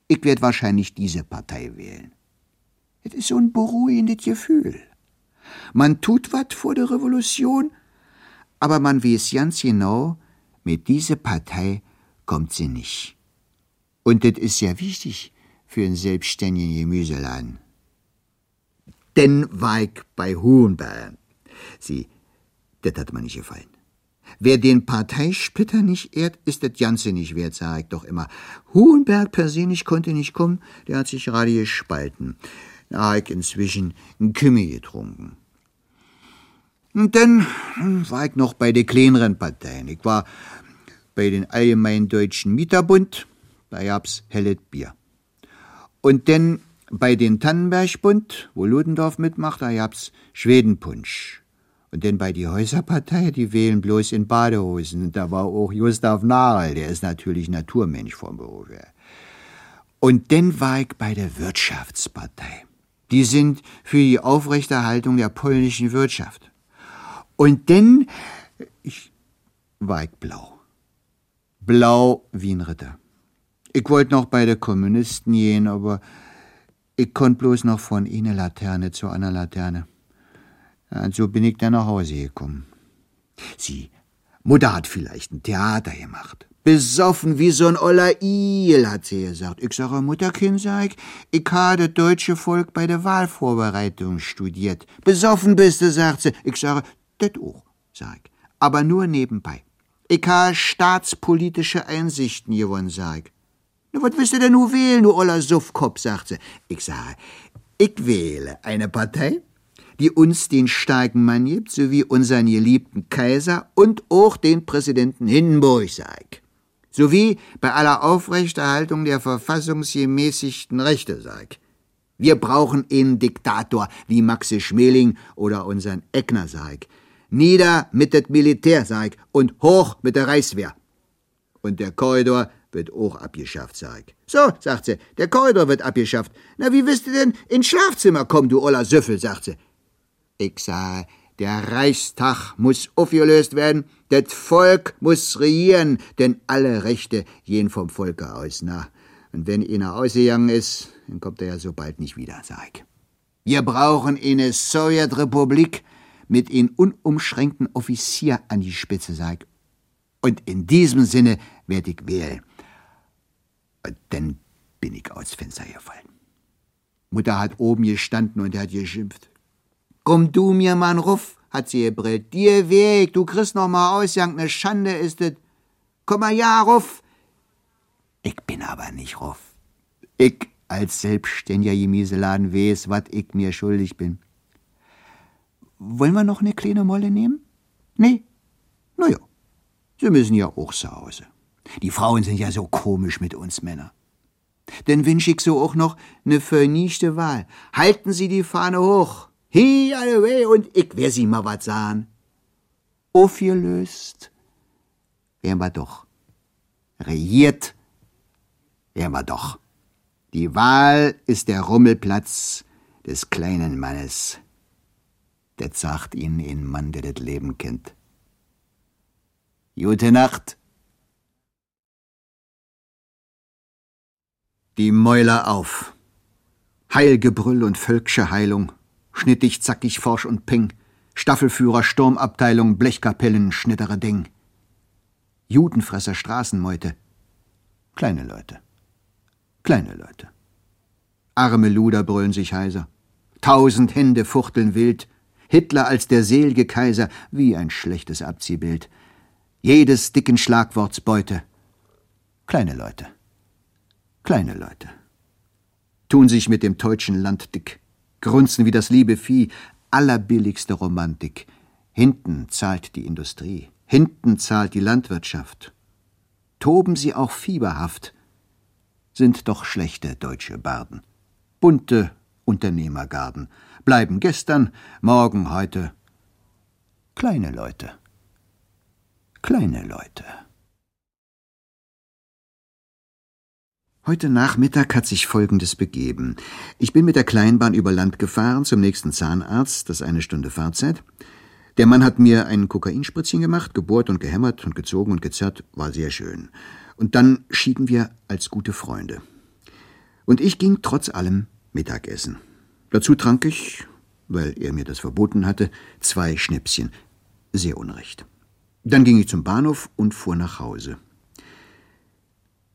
Ich werde wahrscheinlich diese Partei wählen. Es ist so ein beruhigendes Gefühl. Man tut wat vor der Revolution, aber man weiß ganz genau, mit dieser Partei kommt sie nicht. Und das ist ja wichtig für einen selbstständigen Gemüseladen. Denn war ich bei Hohenberg. Sie, das hat mir nicht gefallen. Wer den Parteisplitter nicht ehrt, ist das Ganze nicht wert, sag ich doch immer. Hohenberg persönlich konnte nicht kommen, der hat sich gerade gespalten. Da hab ich inzwischen einen Kümmel getrunken. Und dann war ich noch bei den kleineren Parteien. Ich war bei den Allgemeinen Deutschen Mieterbund, da gab's helles Bier. Und dann bei den Tannenbergbund, wo Ludendorff mitmacht, da gab's Schwedenpunsch. Und denn bei die Häuserpartei, die wählen bloß in Badehosen. Und da war auch Gustav Nahl, der ist natürlich Naturmensch vom Beruf her. Und dann war ich bei der Wirtschaftspartei. Die sind für die Aufrechterhaltung der polnischen Wirtschaft. Und dann ich, war ich blau. Blau wie ein Ritter. Ich wollte noch bei den Kommunisten gehen, aber ich konnte bloß noch von einer Laterne zu einer Laterne. Und so bin ich dann nach Hause gekommen. Sie, Mutter hat vielleicht ein Theater gemacht. Besoffen wie so ein oller Il, hat sie gesagt. Ich sage, Mutterkind, sag ich, ich habe das deutsche Volk bei der Wahlvorbereitung studiert. Besoffen bist du, sagt sie. Ich sage, das auch, sag ich. Aber nur nebenbei. Ich habe staatspolitische Einsichten gewonnen, sag ich. Na, was willst du denn nur wählen, du oller Suffkopf, sagt sie. Ich sage, ich wähle eine Partei, die uns den starken Mann gibt, sowie unseren geliebten Kaiser und auch den Präsidenten Hindenburg, sag ich. Sowie bei aller Aufrechterhaltung der verfassungsgemäßigten Rechte, sag ich. Wir brauchen einen Diktator wie Maxe Schmeling oder unseren Eckner, sag ich. Nieder mit dem Militär, sag ich, und hoch mit der Reichswehr. Und der Korridor wird auch abgeschafft, sag ich. So, sagt sie, der Korridor wird abgeschafft. Na, wie willst du denn ins Schlafzimmer kommen, du oller Süffel, sagt sie. Ich sah, der Reichstag muss aufgelöst werden, das Volk muss regieren, denn alle Rechte gehen vom Volke aus, na. Und wenn einer ausgegangen ist, dann kommt er ja so bald nicht wieder, sag ich. Wir brauchen eine Sowjetrepublik mit einem unumschränkten Offizier an die Spitze, sag ich. Und in diesem Sinne werde ich wählen. Dann bin ich aus Fenster gefallen. Mutter hat oben gestanden und hat geschimpft. Komm du mir mal ruf, hat sie gebrillt. Dir Weg, du kriegst noch mal Ausgang, ne Schande ist es. Komm mal ja, ruf. Ich bin aber nicht ruf. Ich als selbstständiger Chemieseladen weiß, wat ich mir schuldig bin. Wollen wir noch eine kleine Molle nehmen? Nee? Na ja, Sie müssen ja auch zu Hause. Die Frauen sind ja so komisch mit uns Männer. Denn wünsch ich so auch noch ne vernichte Wahl. Halten Sie die Fahne hoch. Hi, alle weh, und ich wer Sie mal wat sahen. Aufgelöst wären wir doch. Regiert wären wir doch. Die Wahl ist der Rummelplatz des kleinen Mannes. Das sagt Ihnen ein Mann, der das Leben kennt. Gute Nacht. Die Mäuler auf. Heilgebrüll und völksche Heilung. Schnittig, zackig, forsch und ping. Staffelführer, Sturmabteilung, Blechkapellen, schnittere Ding. Judenfresser, Straßenmeute. Kleine Leute. Kleine Leute. Arme Luder brüllen sich heiser. Tausend Hände fuchteln wild. Hitler als der selge Kaiser, wie ein schlechtes Abziehbild. Jedes dicken Schlagworts Beute. Kleine Leute. Kleine Leute. Tun sich mit dem deutschen Land dick. Grunzen wie das liebe Vieh. Allerbilligste Romantik. Hinten zahlt die Industrie. Hinten zahlt die Landwirtschaft. Toben sie auch fieberhaft. Sind doch schlechte deutsche Barden. Bunte Unternehmergarden. Bleiben gestern, morgen, heute. Kleine Leute. Kleine Leute. Heute Nachmittag hat sich Folgendes begeben. Ich bin mit der Kleinbahn über Land gefahren zum nächsten Zahnarzt, das ist eine Stunde Fahrzeit. Der Mann hat mir ein Kokainspritzchen gemacht, gebohrt und gehämmert und gezogen und gezerrt, war sehr schön. Und dann schieden wir als gute Freunde. Und ich ging trotz allem Mittagessen. Dazu trank ich, weil er mir das verboten hatte, zwei Schnäpschen. Sehr unrecht. Dann ging ich zum Bahnhof und fuhr nach Hause.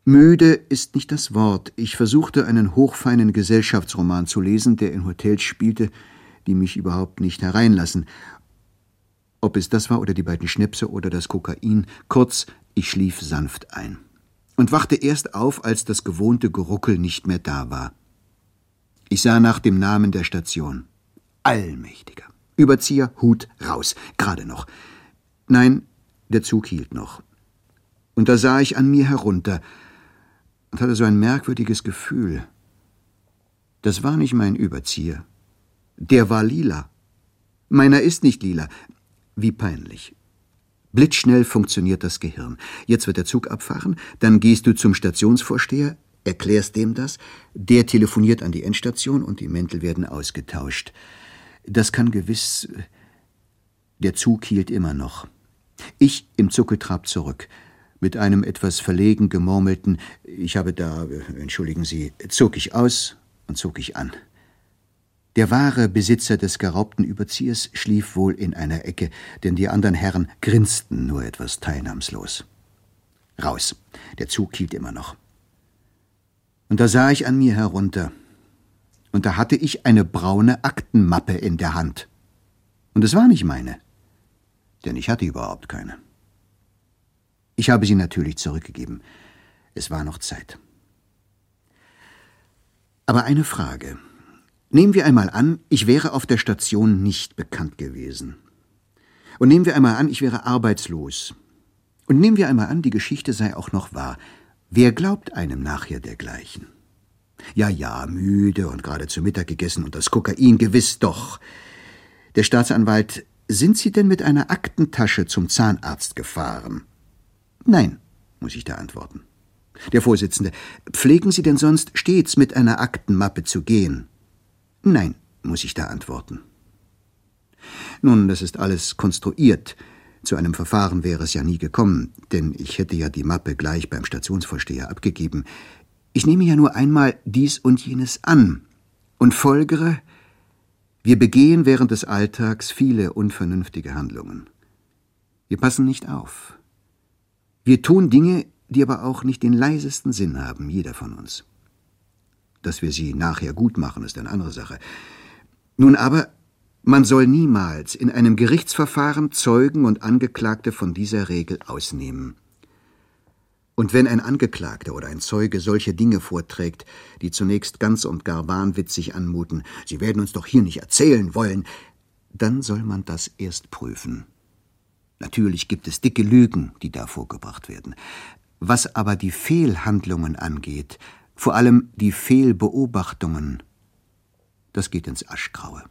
Müde ist nicht das Wort. Ich versuchte einen hochfeinen Gesellschaftsroman zu lesen, der in Hotels spielte, die mich überhaupt nicht hereinlassen. Ob es das war oder die beiden Schnäpse oder das Kokain, kurz, ich schlief sanft ein und wachte erst auf, als das gewohnte Geruckel nicht mehr da war. Ich sah nach dem Namen der Station. Allmächtiger. Überzieher, Hut, raus. Gerade noch. Nein, der Zug hielt noch. Und da sah ich an mir herunter und hatte so ein merkwürdiges Gefühl. Das war nicht mein Überzieher. Der war lila. Meiner ist nicht lila. Wie peinlich. Blitzschnell funktioniert das Gehirn. Jetzt wird der Zug abfahren, dann gehst du zum Stationsvorsteher, erklärst dem das, der telefoniert an die Endstation und die Mäntel werden ausgetauscht. Das kann gewiss. Der Zug hielt immer noch. Ich im Zuckeltrab zurück, mit einem etwas verlegen gemurmelten Ich habe da, entschuldigen Sie, zog ich aus und zog ich an. Der wahre Besitzer des geraubten Überziehers schlief wohl in einer Ecke, denn die anderen Herren grinsten nur etwas teilnahmslos. Raus. Der Zug hielt immer noch. Und da sah ich an mir herunter. Und da hatte ich eine braune Aktenmappe in der Hand. Und es war nicht meine, denn ich hatte überhaupt keine. Ich habe sie natürlich zurückgegeben. Es war noch Zeit. Aber eine Frage. Nehmen wir einmal an, ich wäre auf der Station nicht bekannt gewesen. Und nehmen wir einmal an, ich wäre arbeitslos. Und nehmen wir einmal an, die Geschichte sei auch noch wahr. Wer glaubt einem nachher dergleichen? Ja, ja, müde und gerade zu Mittag gegessen und das Kokain gewiss doch. Der Staatsanwalt, sind Sie denn mit einer Aktentasche zum Zahnarzt gefahren? Nein, muss ich da antworten. Der Vorsitzende, pflegen Sie denn sonst stets mit einer Aktenmappe zu gehen? Nein, muss ich da antworten. Nun, das ist alles konstruiert. Zu einem Verfahren wäre es ja nie gekommen, denn ich hätte ja die Mappe gleich beim Stationsvorsteher abgegeben. Ich nehme ja nur einmal dies und jenes an und folgere, wir begehen während des Alltags viele unvernünftige Handlungen. Wir passen nicht auf. Wir tun Dinge, die aber auch nicht den leisesten Sinn haben, jeder von uns. Dass wir sie nachher gut machen, ist eine andere Sache. Nun aber, man soll niemals in einem Gerichtsverfahren Zeugen und Angeklagte von dieser Regel ausnehmen. Und wenn ein Angeklagter oder ein Zeuge solche Dinge vorträgt, die zunächst ganz und gar wahnwitzig anmuten, Sie werden uns doch hier nicht erzählen wollen, dann soll man das erst prüfen. Natürlich gibt es dicke Lügen, die da vorgebracht werden. Was aber die Fehlhandlungen angeht, vor allem die Fehlbeobachtungen, das geht ins Aschgraue.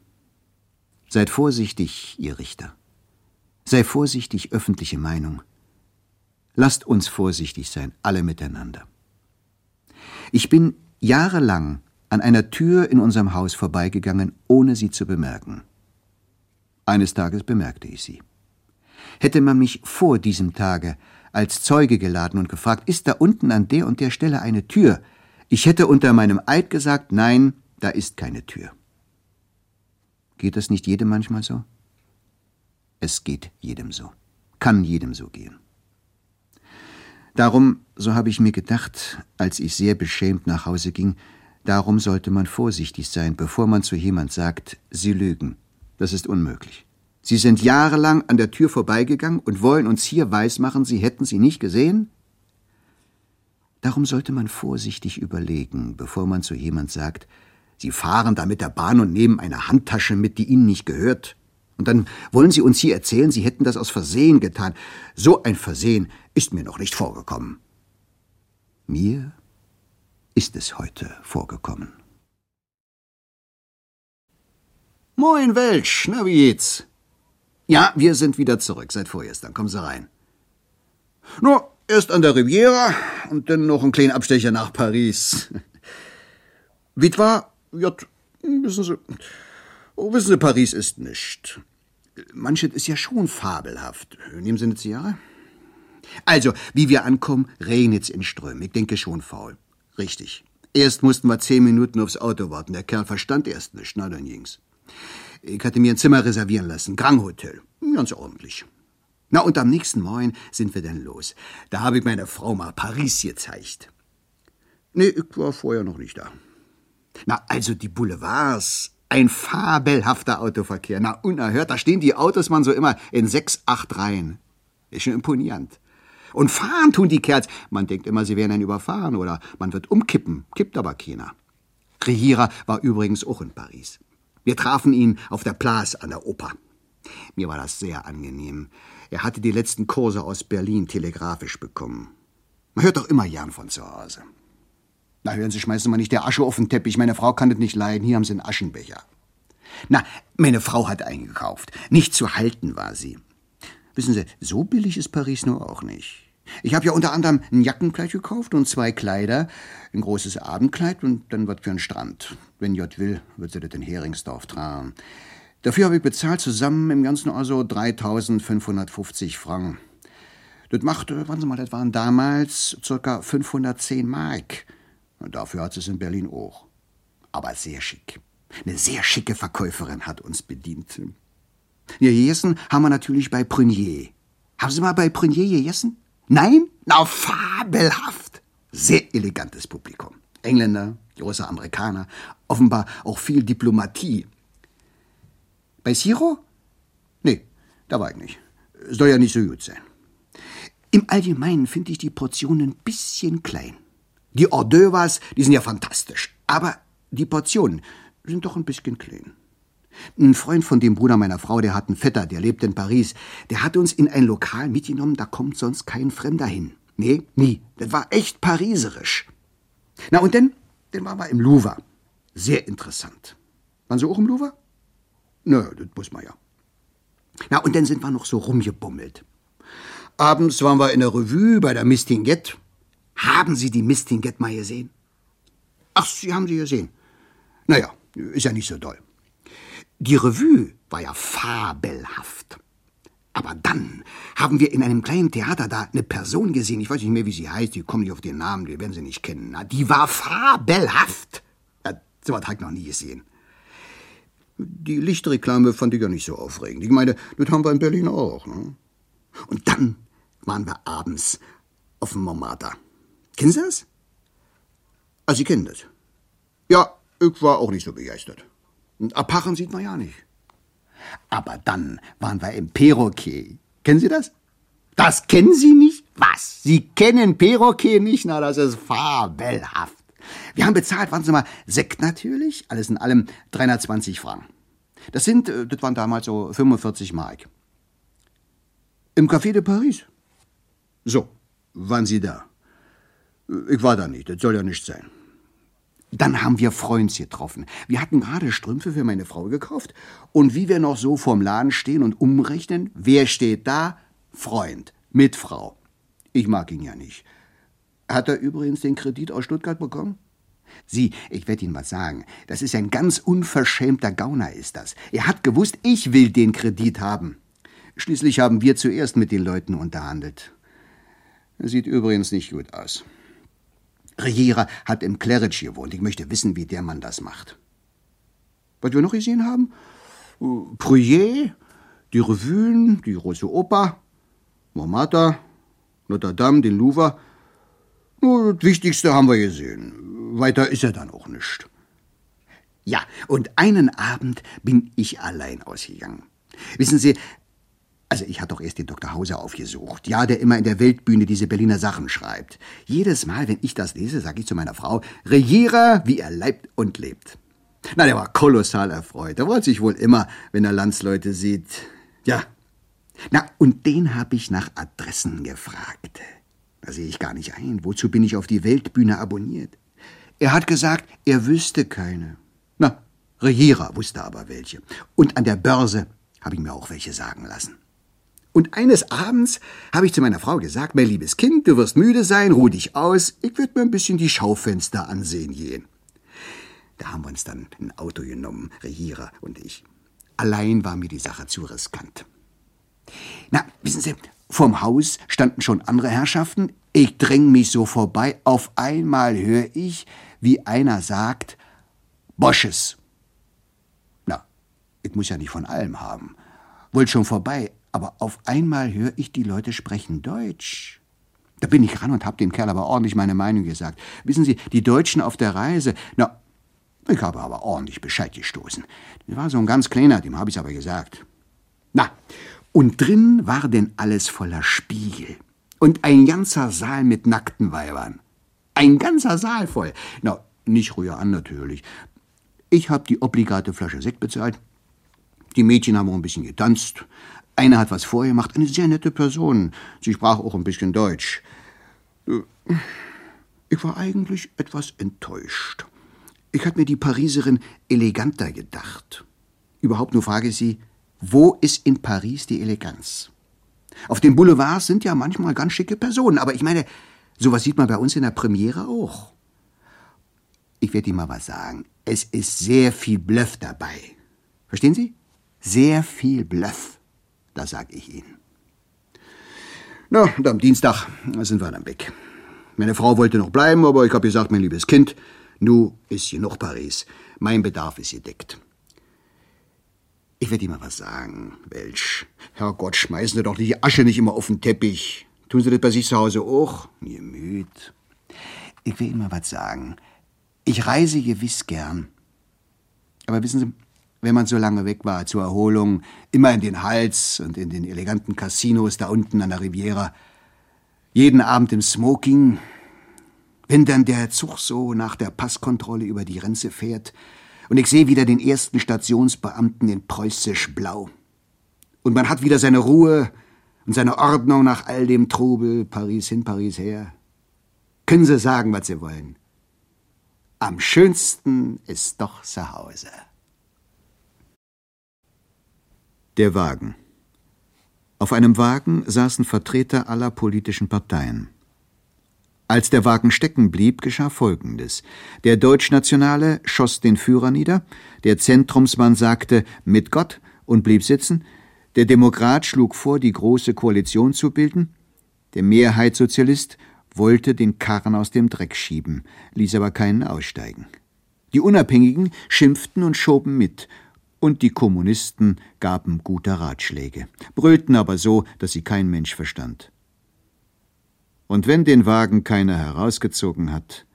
Seid vorsichtig, ihr Richter. Sei vorsichtig, öffentliche Meinung. Lasst uns vorsichtig sein, alle miteinander. Ich bin jahrelang an einer Tür in unserem Haus vorbeigegangen, ohne sie zu bemerken. Eines Tages bemerkte ich sie. Hätte man mich vor diesem Tage als Zeuge geladen und gefragt, ist da unten an der und der Stelle eine Tür, ich hätte unter meinem Eid gesagt, nein, da ist keine Tür. Geht das nicht jedem manchmal so? Es geht jedem so, kann jedem so gehen. Darum, so habe ich mir gedacht, als ich sehr beschämt nach Hause ging, darum sollte man vorsichtig sein, bevor man zu jemand sagt, Sie lügen. Das ist unmöglich. Sie sind jahrelang an der Tür vorbeigegangen und wollen uns hier weismachen, Sie hätten sie nicht gesehen? Darum sollte man vorsichtig überlegen, bevor man zu jemand sagt, Sie fahren da mit der Bahn und nehmen eine Handtasche mit, die Ihnen nicht gehört. Und dann wollen Sie uns hier erzählen, Sie hätten das aus Versehen getan. So ein Versehen ist mir noch nicht vorgekommen. Mir ist es heute vorgekommen. Moin, Welsch, na wie geht's? Ja, wir sind wieder zurück, seit vorgestern. Kommen Sie rein. Nur, Erst an der Riviera und dann noch ein kleiner Abstecher nach Paris. Wie war? Ja, wissen Sie, oh, wissen Sie, Paris ist nicht. Manches ist ja schon fabelhaft. Nehmen Sie eine Zigarre? Also, wie wir ankommen, regnet's in Strömen. Ich denke schon faul. Richtig. Erst mussten wir zehn Minuten aufs Auto warten. Der Kerl verstand erst nicht. Na, dann ging's. Ich hatte mir ein Zimmer reservieren lassen. Grand Hotel. Ganz ordentlich. Na, und am nächsten Morgen sind wir dann los. Da habe ich meiner Frau mal Paris gezeigt. Nee, ich war vorher noch nicht da. Na, also die Boulevards Ein fabelhafter Autoverkehr. Na, unerhört. Da stehen die Autos man so immer in sechs, acht Reihen. Ist schon imponierend. Und fahren tun die Kerls. Man denkt immer, sie werden einen überfahren oder man wird umkippen. Kippt aber keiner. Rehira war übrigens auch in Paris. Wir trafen ihn auf der Place an der Oper. Mir war das sehr angenehm. Er hatte die letzten Kurse aus Berlin telegrafisch bekommen. Man hört doch immer gern von zu Hause. Na, hören Sie, schmeißen mal nicht der Asche auf den Teppich. Meine Frau kann das nicht leiden. Hier haben Sie einen Aschenbecher. Na, meine Frau hat eingekauft. Nicht zu halten war sie. Wissen Sie, so billig ist Paris nur auch nicht. Ich habe ja unter anderem ein Jackenkleid gekauft und zwei Kleider, ein großes Abendkleid und dann was für einen Strand. Wenn J will, wird sie das in Heringsdorf tragen. Dafür habe ich bezahlt zusammen im Ganzen also 3550 Franken. Das machte, warten Sie mal, das waren damals ca. 510 Mark. Und dafür hat es in Berlin auch. Aber sehr schick. Eine sehr schicke Verkäuferin hat uns bedient. Ja, gegessen haben wir natürlich bei Prunier. Haben Sie mal bei Prunier gegessen? Nein? Na, fabelhaft. Sehr elegantes Publikum. Engländer, große Amerikaner, offenbar auch viel Diplomatie. Bei Siro? Nee, da war ich nicht. Soll ja nicht so gut sein. Im Allgemeinen finde ich die Portionen ein bisschen klein. Die Hors d'oeuvres, die sind ja fantastisch. Aber die Portionen sind doch ein bisschen klein. Ein Freund von dem Bruder meiner Frau, der hat einen Vetter, der lebt in Paris, der hat uns in ein Lokal mitgenommen, da kommt sonst kein Fremder hin. Nee, nie. Das war echt pariserisch. Na und dann, dann waren wir im Louvre. Sehr interessant. Waren Sie auch im Louvre? Nö, das muss man ja. Na und dann sind wir noch so rumgebummelt. Abends waren wir in der Revue bei der Mistinguette. Haben Sie die Mistinguette mal gesehen? Ach, Sie haben sie gesehen. Naja, ist ja nicht so doll. Die Revue war ja fabelhaft. Aber dann haben wir in einem kleinen Theater da eine Person gesehen, ich weiß nicht mehr, wie sie heißt, die kommen nicht auf den Namen, die werden Sie nicht kennen. Na, die war fabelhaft. Ja, so was habe ich noch nie gesehen. Die Lichtreklame fand ich ja nicht so aufregend. Ich meine, das haben wir in Berlin auch. Ne? Und dann waren wir abends auf dem Montmartre. Kennen Sie das? Ah, Sie kennen das. Ja, ich war auch nicht so begeistert. Und abhachen sieht man ja nicht. Aber dann waren wir im Perroquet. Kennen Sie das? Das kennen Sie nicht? Was? Sie kennen Perroquet nicht? Na, das ist fabelhaft. Wir haben bezahlt, warten Sie mal, Sekt natürlich, alles in allem 320 Franken. Das sind, äh, das waren damals so 45 Mark. Im Café de Paris. So, waren Sie da? Ich war da nicht, das soll ja nicht sein. Dann haben wir Freunds getroffen. Wir hatten gerade Strümpfe für meine Frau gekauft. Und wie wir noch so vorm Laden stehen und umrechnen, wer steht da? Freund, mit Frau. Ich mag ihn ja nicht. Hat er übrigens den Kredit aus Stuttgart bekommen? Sie, ich werde Ihnen was sagen. Das ist ein ganz unverschämter Gauner, ist das. Er hat gewusst, ich will den Kredit haben. Schließlich haben wir zuerst mit den Leuten unterhandelt. Er sieht übrigens nicht gut aus. Riera hat im Claridge gewohnt. Ich möchte wissen, wie der Mann das macht. Was wir noch gesehen haben? Pruyé, die Revuen, die Große Oper, Montmartre, Notre Dame, den Louvre. Das Wichtigste haben wir gesehen. Weiter ist er dann auch nicht. Ja, und einen Abend bin ich allein ausgegangen. Wissen Sie, also ich hatte doch erst den Dr. Hauser aufgesucht. Ja, der immer in der Weltbühne diese Berliner Sachen schreibt. Jedes Mal, wenn ich das lese, sage ich zu meiner Frau, regiere, wie er leibt und lebt. Na, der war kolossal erfreut. Der freut sich wohl immer, wenn er Landsleute sieht. Ja. Na, und den habe ich nach Adressen gefragt. Da sehe ich gar nicht ein. Wozu bin ich auf die Weltbühne abonniert? Er hat gesagt, er wüsste keine. Na, Regierer wusste aber welche. Und an der Börse habe ich mir auch welche sagen lassen. Und eines Abends habe ich zu meiner Frau gesagt, mein liebes Kind, du wirst müde sein, ruh dich aus, ich würde mir ein bisschen die Schaufenster ansehen gehen. Da haben wir uns dann ein Auto genommen, Regierer und ich. Allein war mir die Sache zu riskant. Na, wissen Sie, vorm Haus standen schon andere Herrschaften. Ich dräng mich so vorbei. Auf einmal höre ich, wie einer sagt, Bosches. Na, ich muss ja nicht von allem haben. Wollt schon vorbei, aber auf einmal höre ich, die Leute sprechen Deutsch. Da bin ich ran und hab dem Kerl aber ordentlich meine Meinung gesagt. Wissen Sie, die Deutschen auf der Reise, na, Ich habe aber ordentlich Bescheid gestoßen. Das war so ein ganz kleiner, dem habe ich's aber gesagt. Na, und drin war denn alles voller Spiegel. Und ein ganzer Saal mit nackten Weibern. Ein ganzer Saal voll. Na, nicht rühr an natürlich. Ich habe die obligate Flasche Sekt bezahlt. Die Mädchen haben auch ein bisschen getanzt. Eine hat was vorgemacht, eine sehr nette Person. Sie sprach auch ein bisschen Deutsch. Äh, ich war eigentlich etwas enttäuscht. Ich hatte mir die Pariserin eleganter gedacht. Überhaupt nur frage ich sie, wo ist in Paris die Eleganz? Auf den Boulevards sind ja manchmal ganz schicke Personen, aber ich meine, sowas sieht man bei uns in der Premiere auch. Ich werde Ihnen mal was sagen. Es ist sehr viel Bluff dabei. Verstehen Sie? Sehr viel Bluff. Das sag ich Ihnen. Na, und am Dienstag sind wir dann weg. Meine Frau wollte noch bleiben, aber ich habe gesagt, mein liebes Kind, nu ist noch Paris. Mein Bedarf ist gedeckt. Ich werde Ihnen mal was sagen, Welsch. Herrgott, schmeißen Sie doch die Asche nicht immer auf den Teppich. Tun Sie das bei sich zu Hause auch? Gemüt. Ich will Ihnen mal was sagen. Ich reise gewiss gern. Aber wissen Sie, wenn man so lange weg war zur Erholung, immer in den Hals und in den eleganten Casinos da unten an der Riviera, jeden Abend im Smoking, wenn dann der Zug so nach der Passkontrolle über die Grenze fährt und ich sehe wieder den ersten Stationsbeamten in preußisch Blau. Und man hat wieder seine Ruhe und seine Ordnung nach all dem Trubel, Paris hin, Paris her. Können Sie sagen, was Sie wollen. Am schönsten ist doch zu Hause. Der Wagen. Auf einem Wagen saßen Vertreter aller politischen Parteien. Als der Wagen stecken blieb, geschah Folgendes. Der Deutschnationale schoss den Führer nieder, der Zentrumsmann sagte mit Gott und blieb sitzen, der Demokrat schlug vor, die große Koalition zu bilden, der Mehrheitssozialist wollte den Karren aus dem Dreck schieben, ließ aber keinen aussteigen. Die Unabhängigen schimpften und schoben mit, und die Kommunisten gaben gute Ratschläge, brüllten aber so, dass sie kein Mensch verstand. Und wenn den Wagen keiner herausgezogen hat,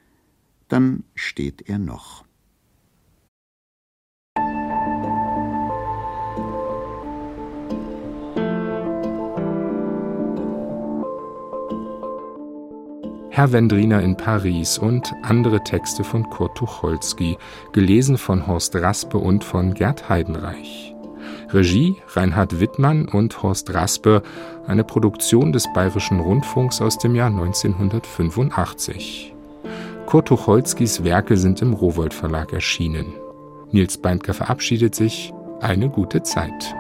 dann steht er noch. Herr Wendriner in Paris und andere Texte von Kurt Tucholsky, gelesen von Horst Raspe und von Gerd Heidenreich. Regie Reinhard Wittmann und Horst Raspe, eine Produktion des Bayerischen Rundfunks aus dem Jahr 1985. Kurt Tucholskys Werke sind im Rowold Verlag erschienen. Nils Beindker verabschiedet sich. Eine gute Zeit.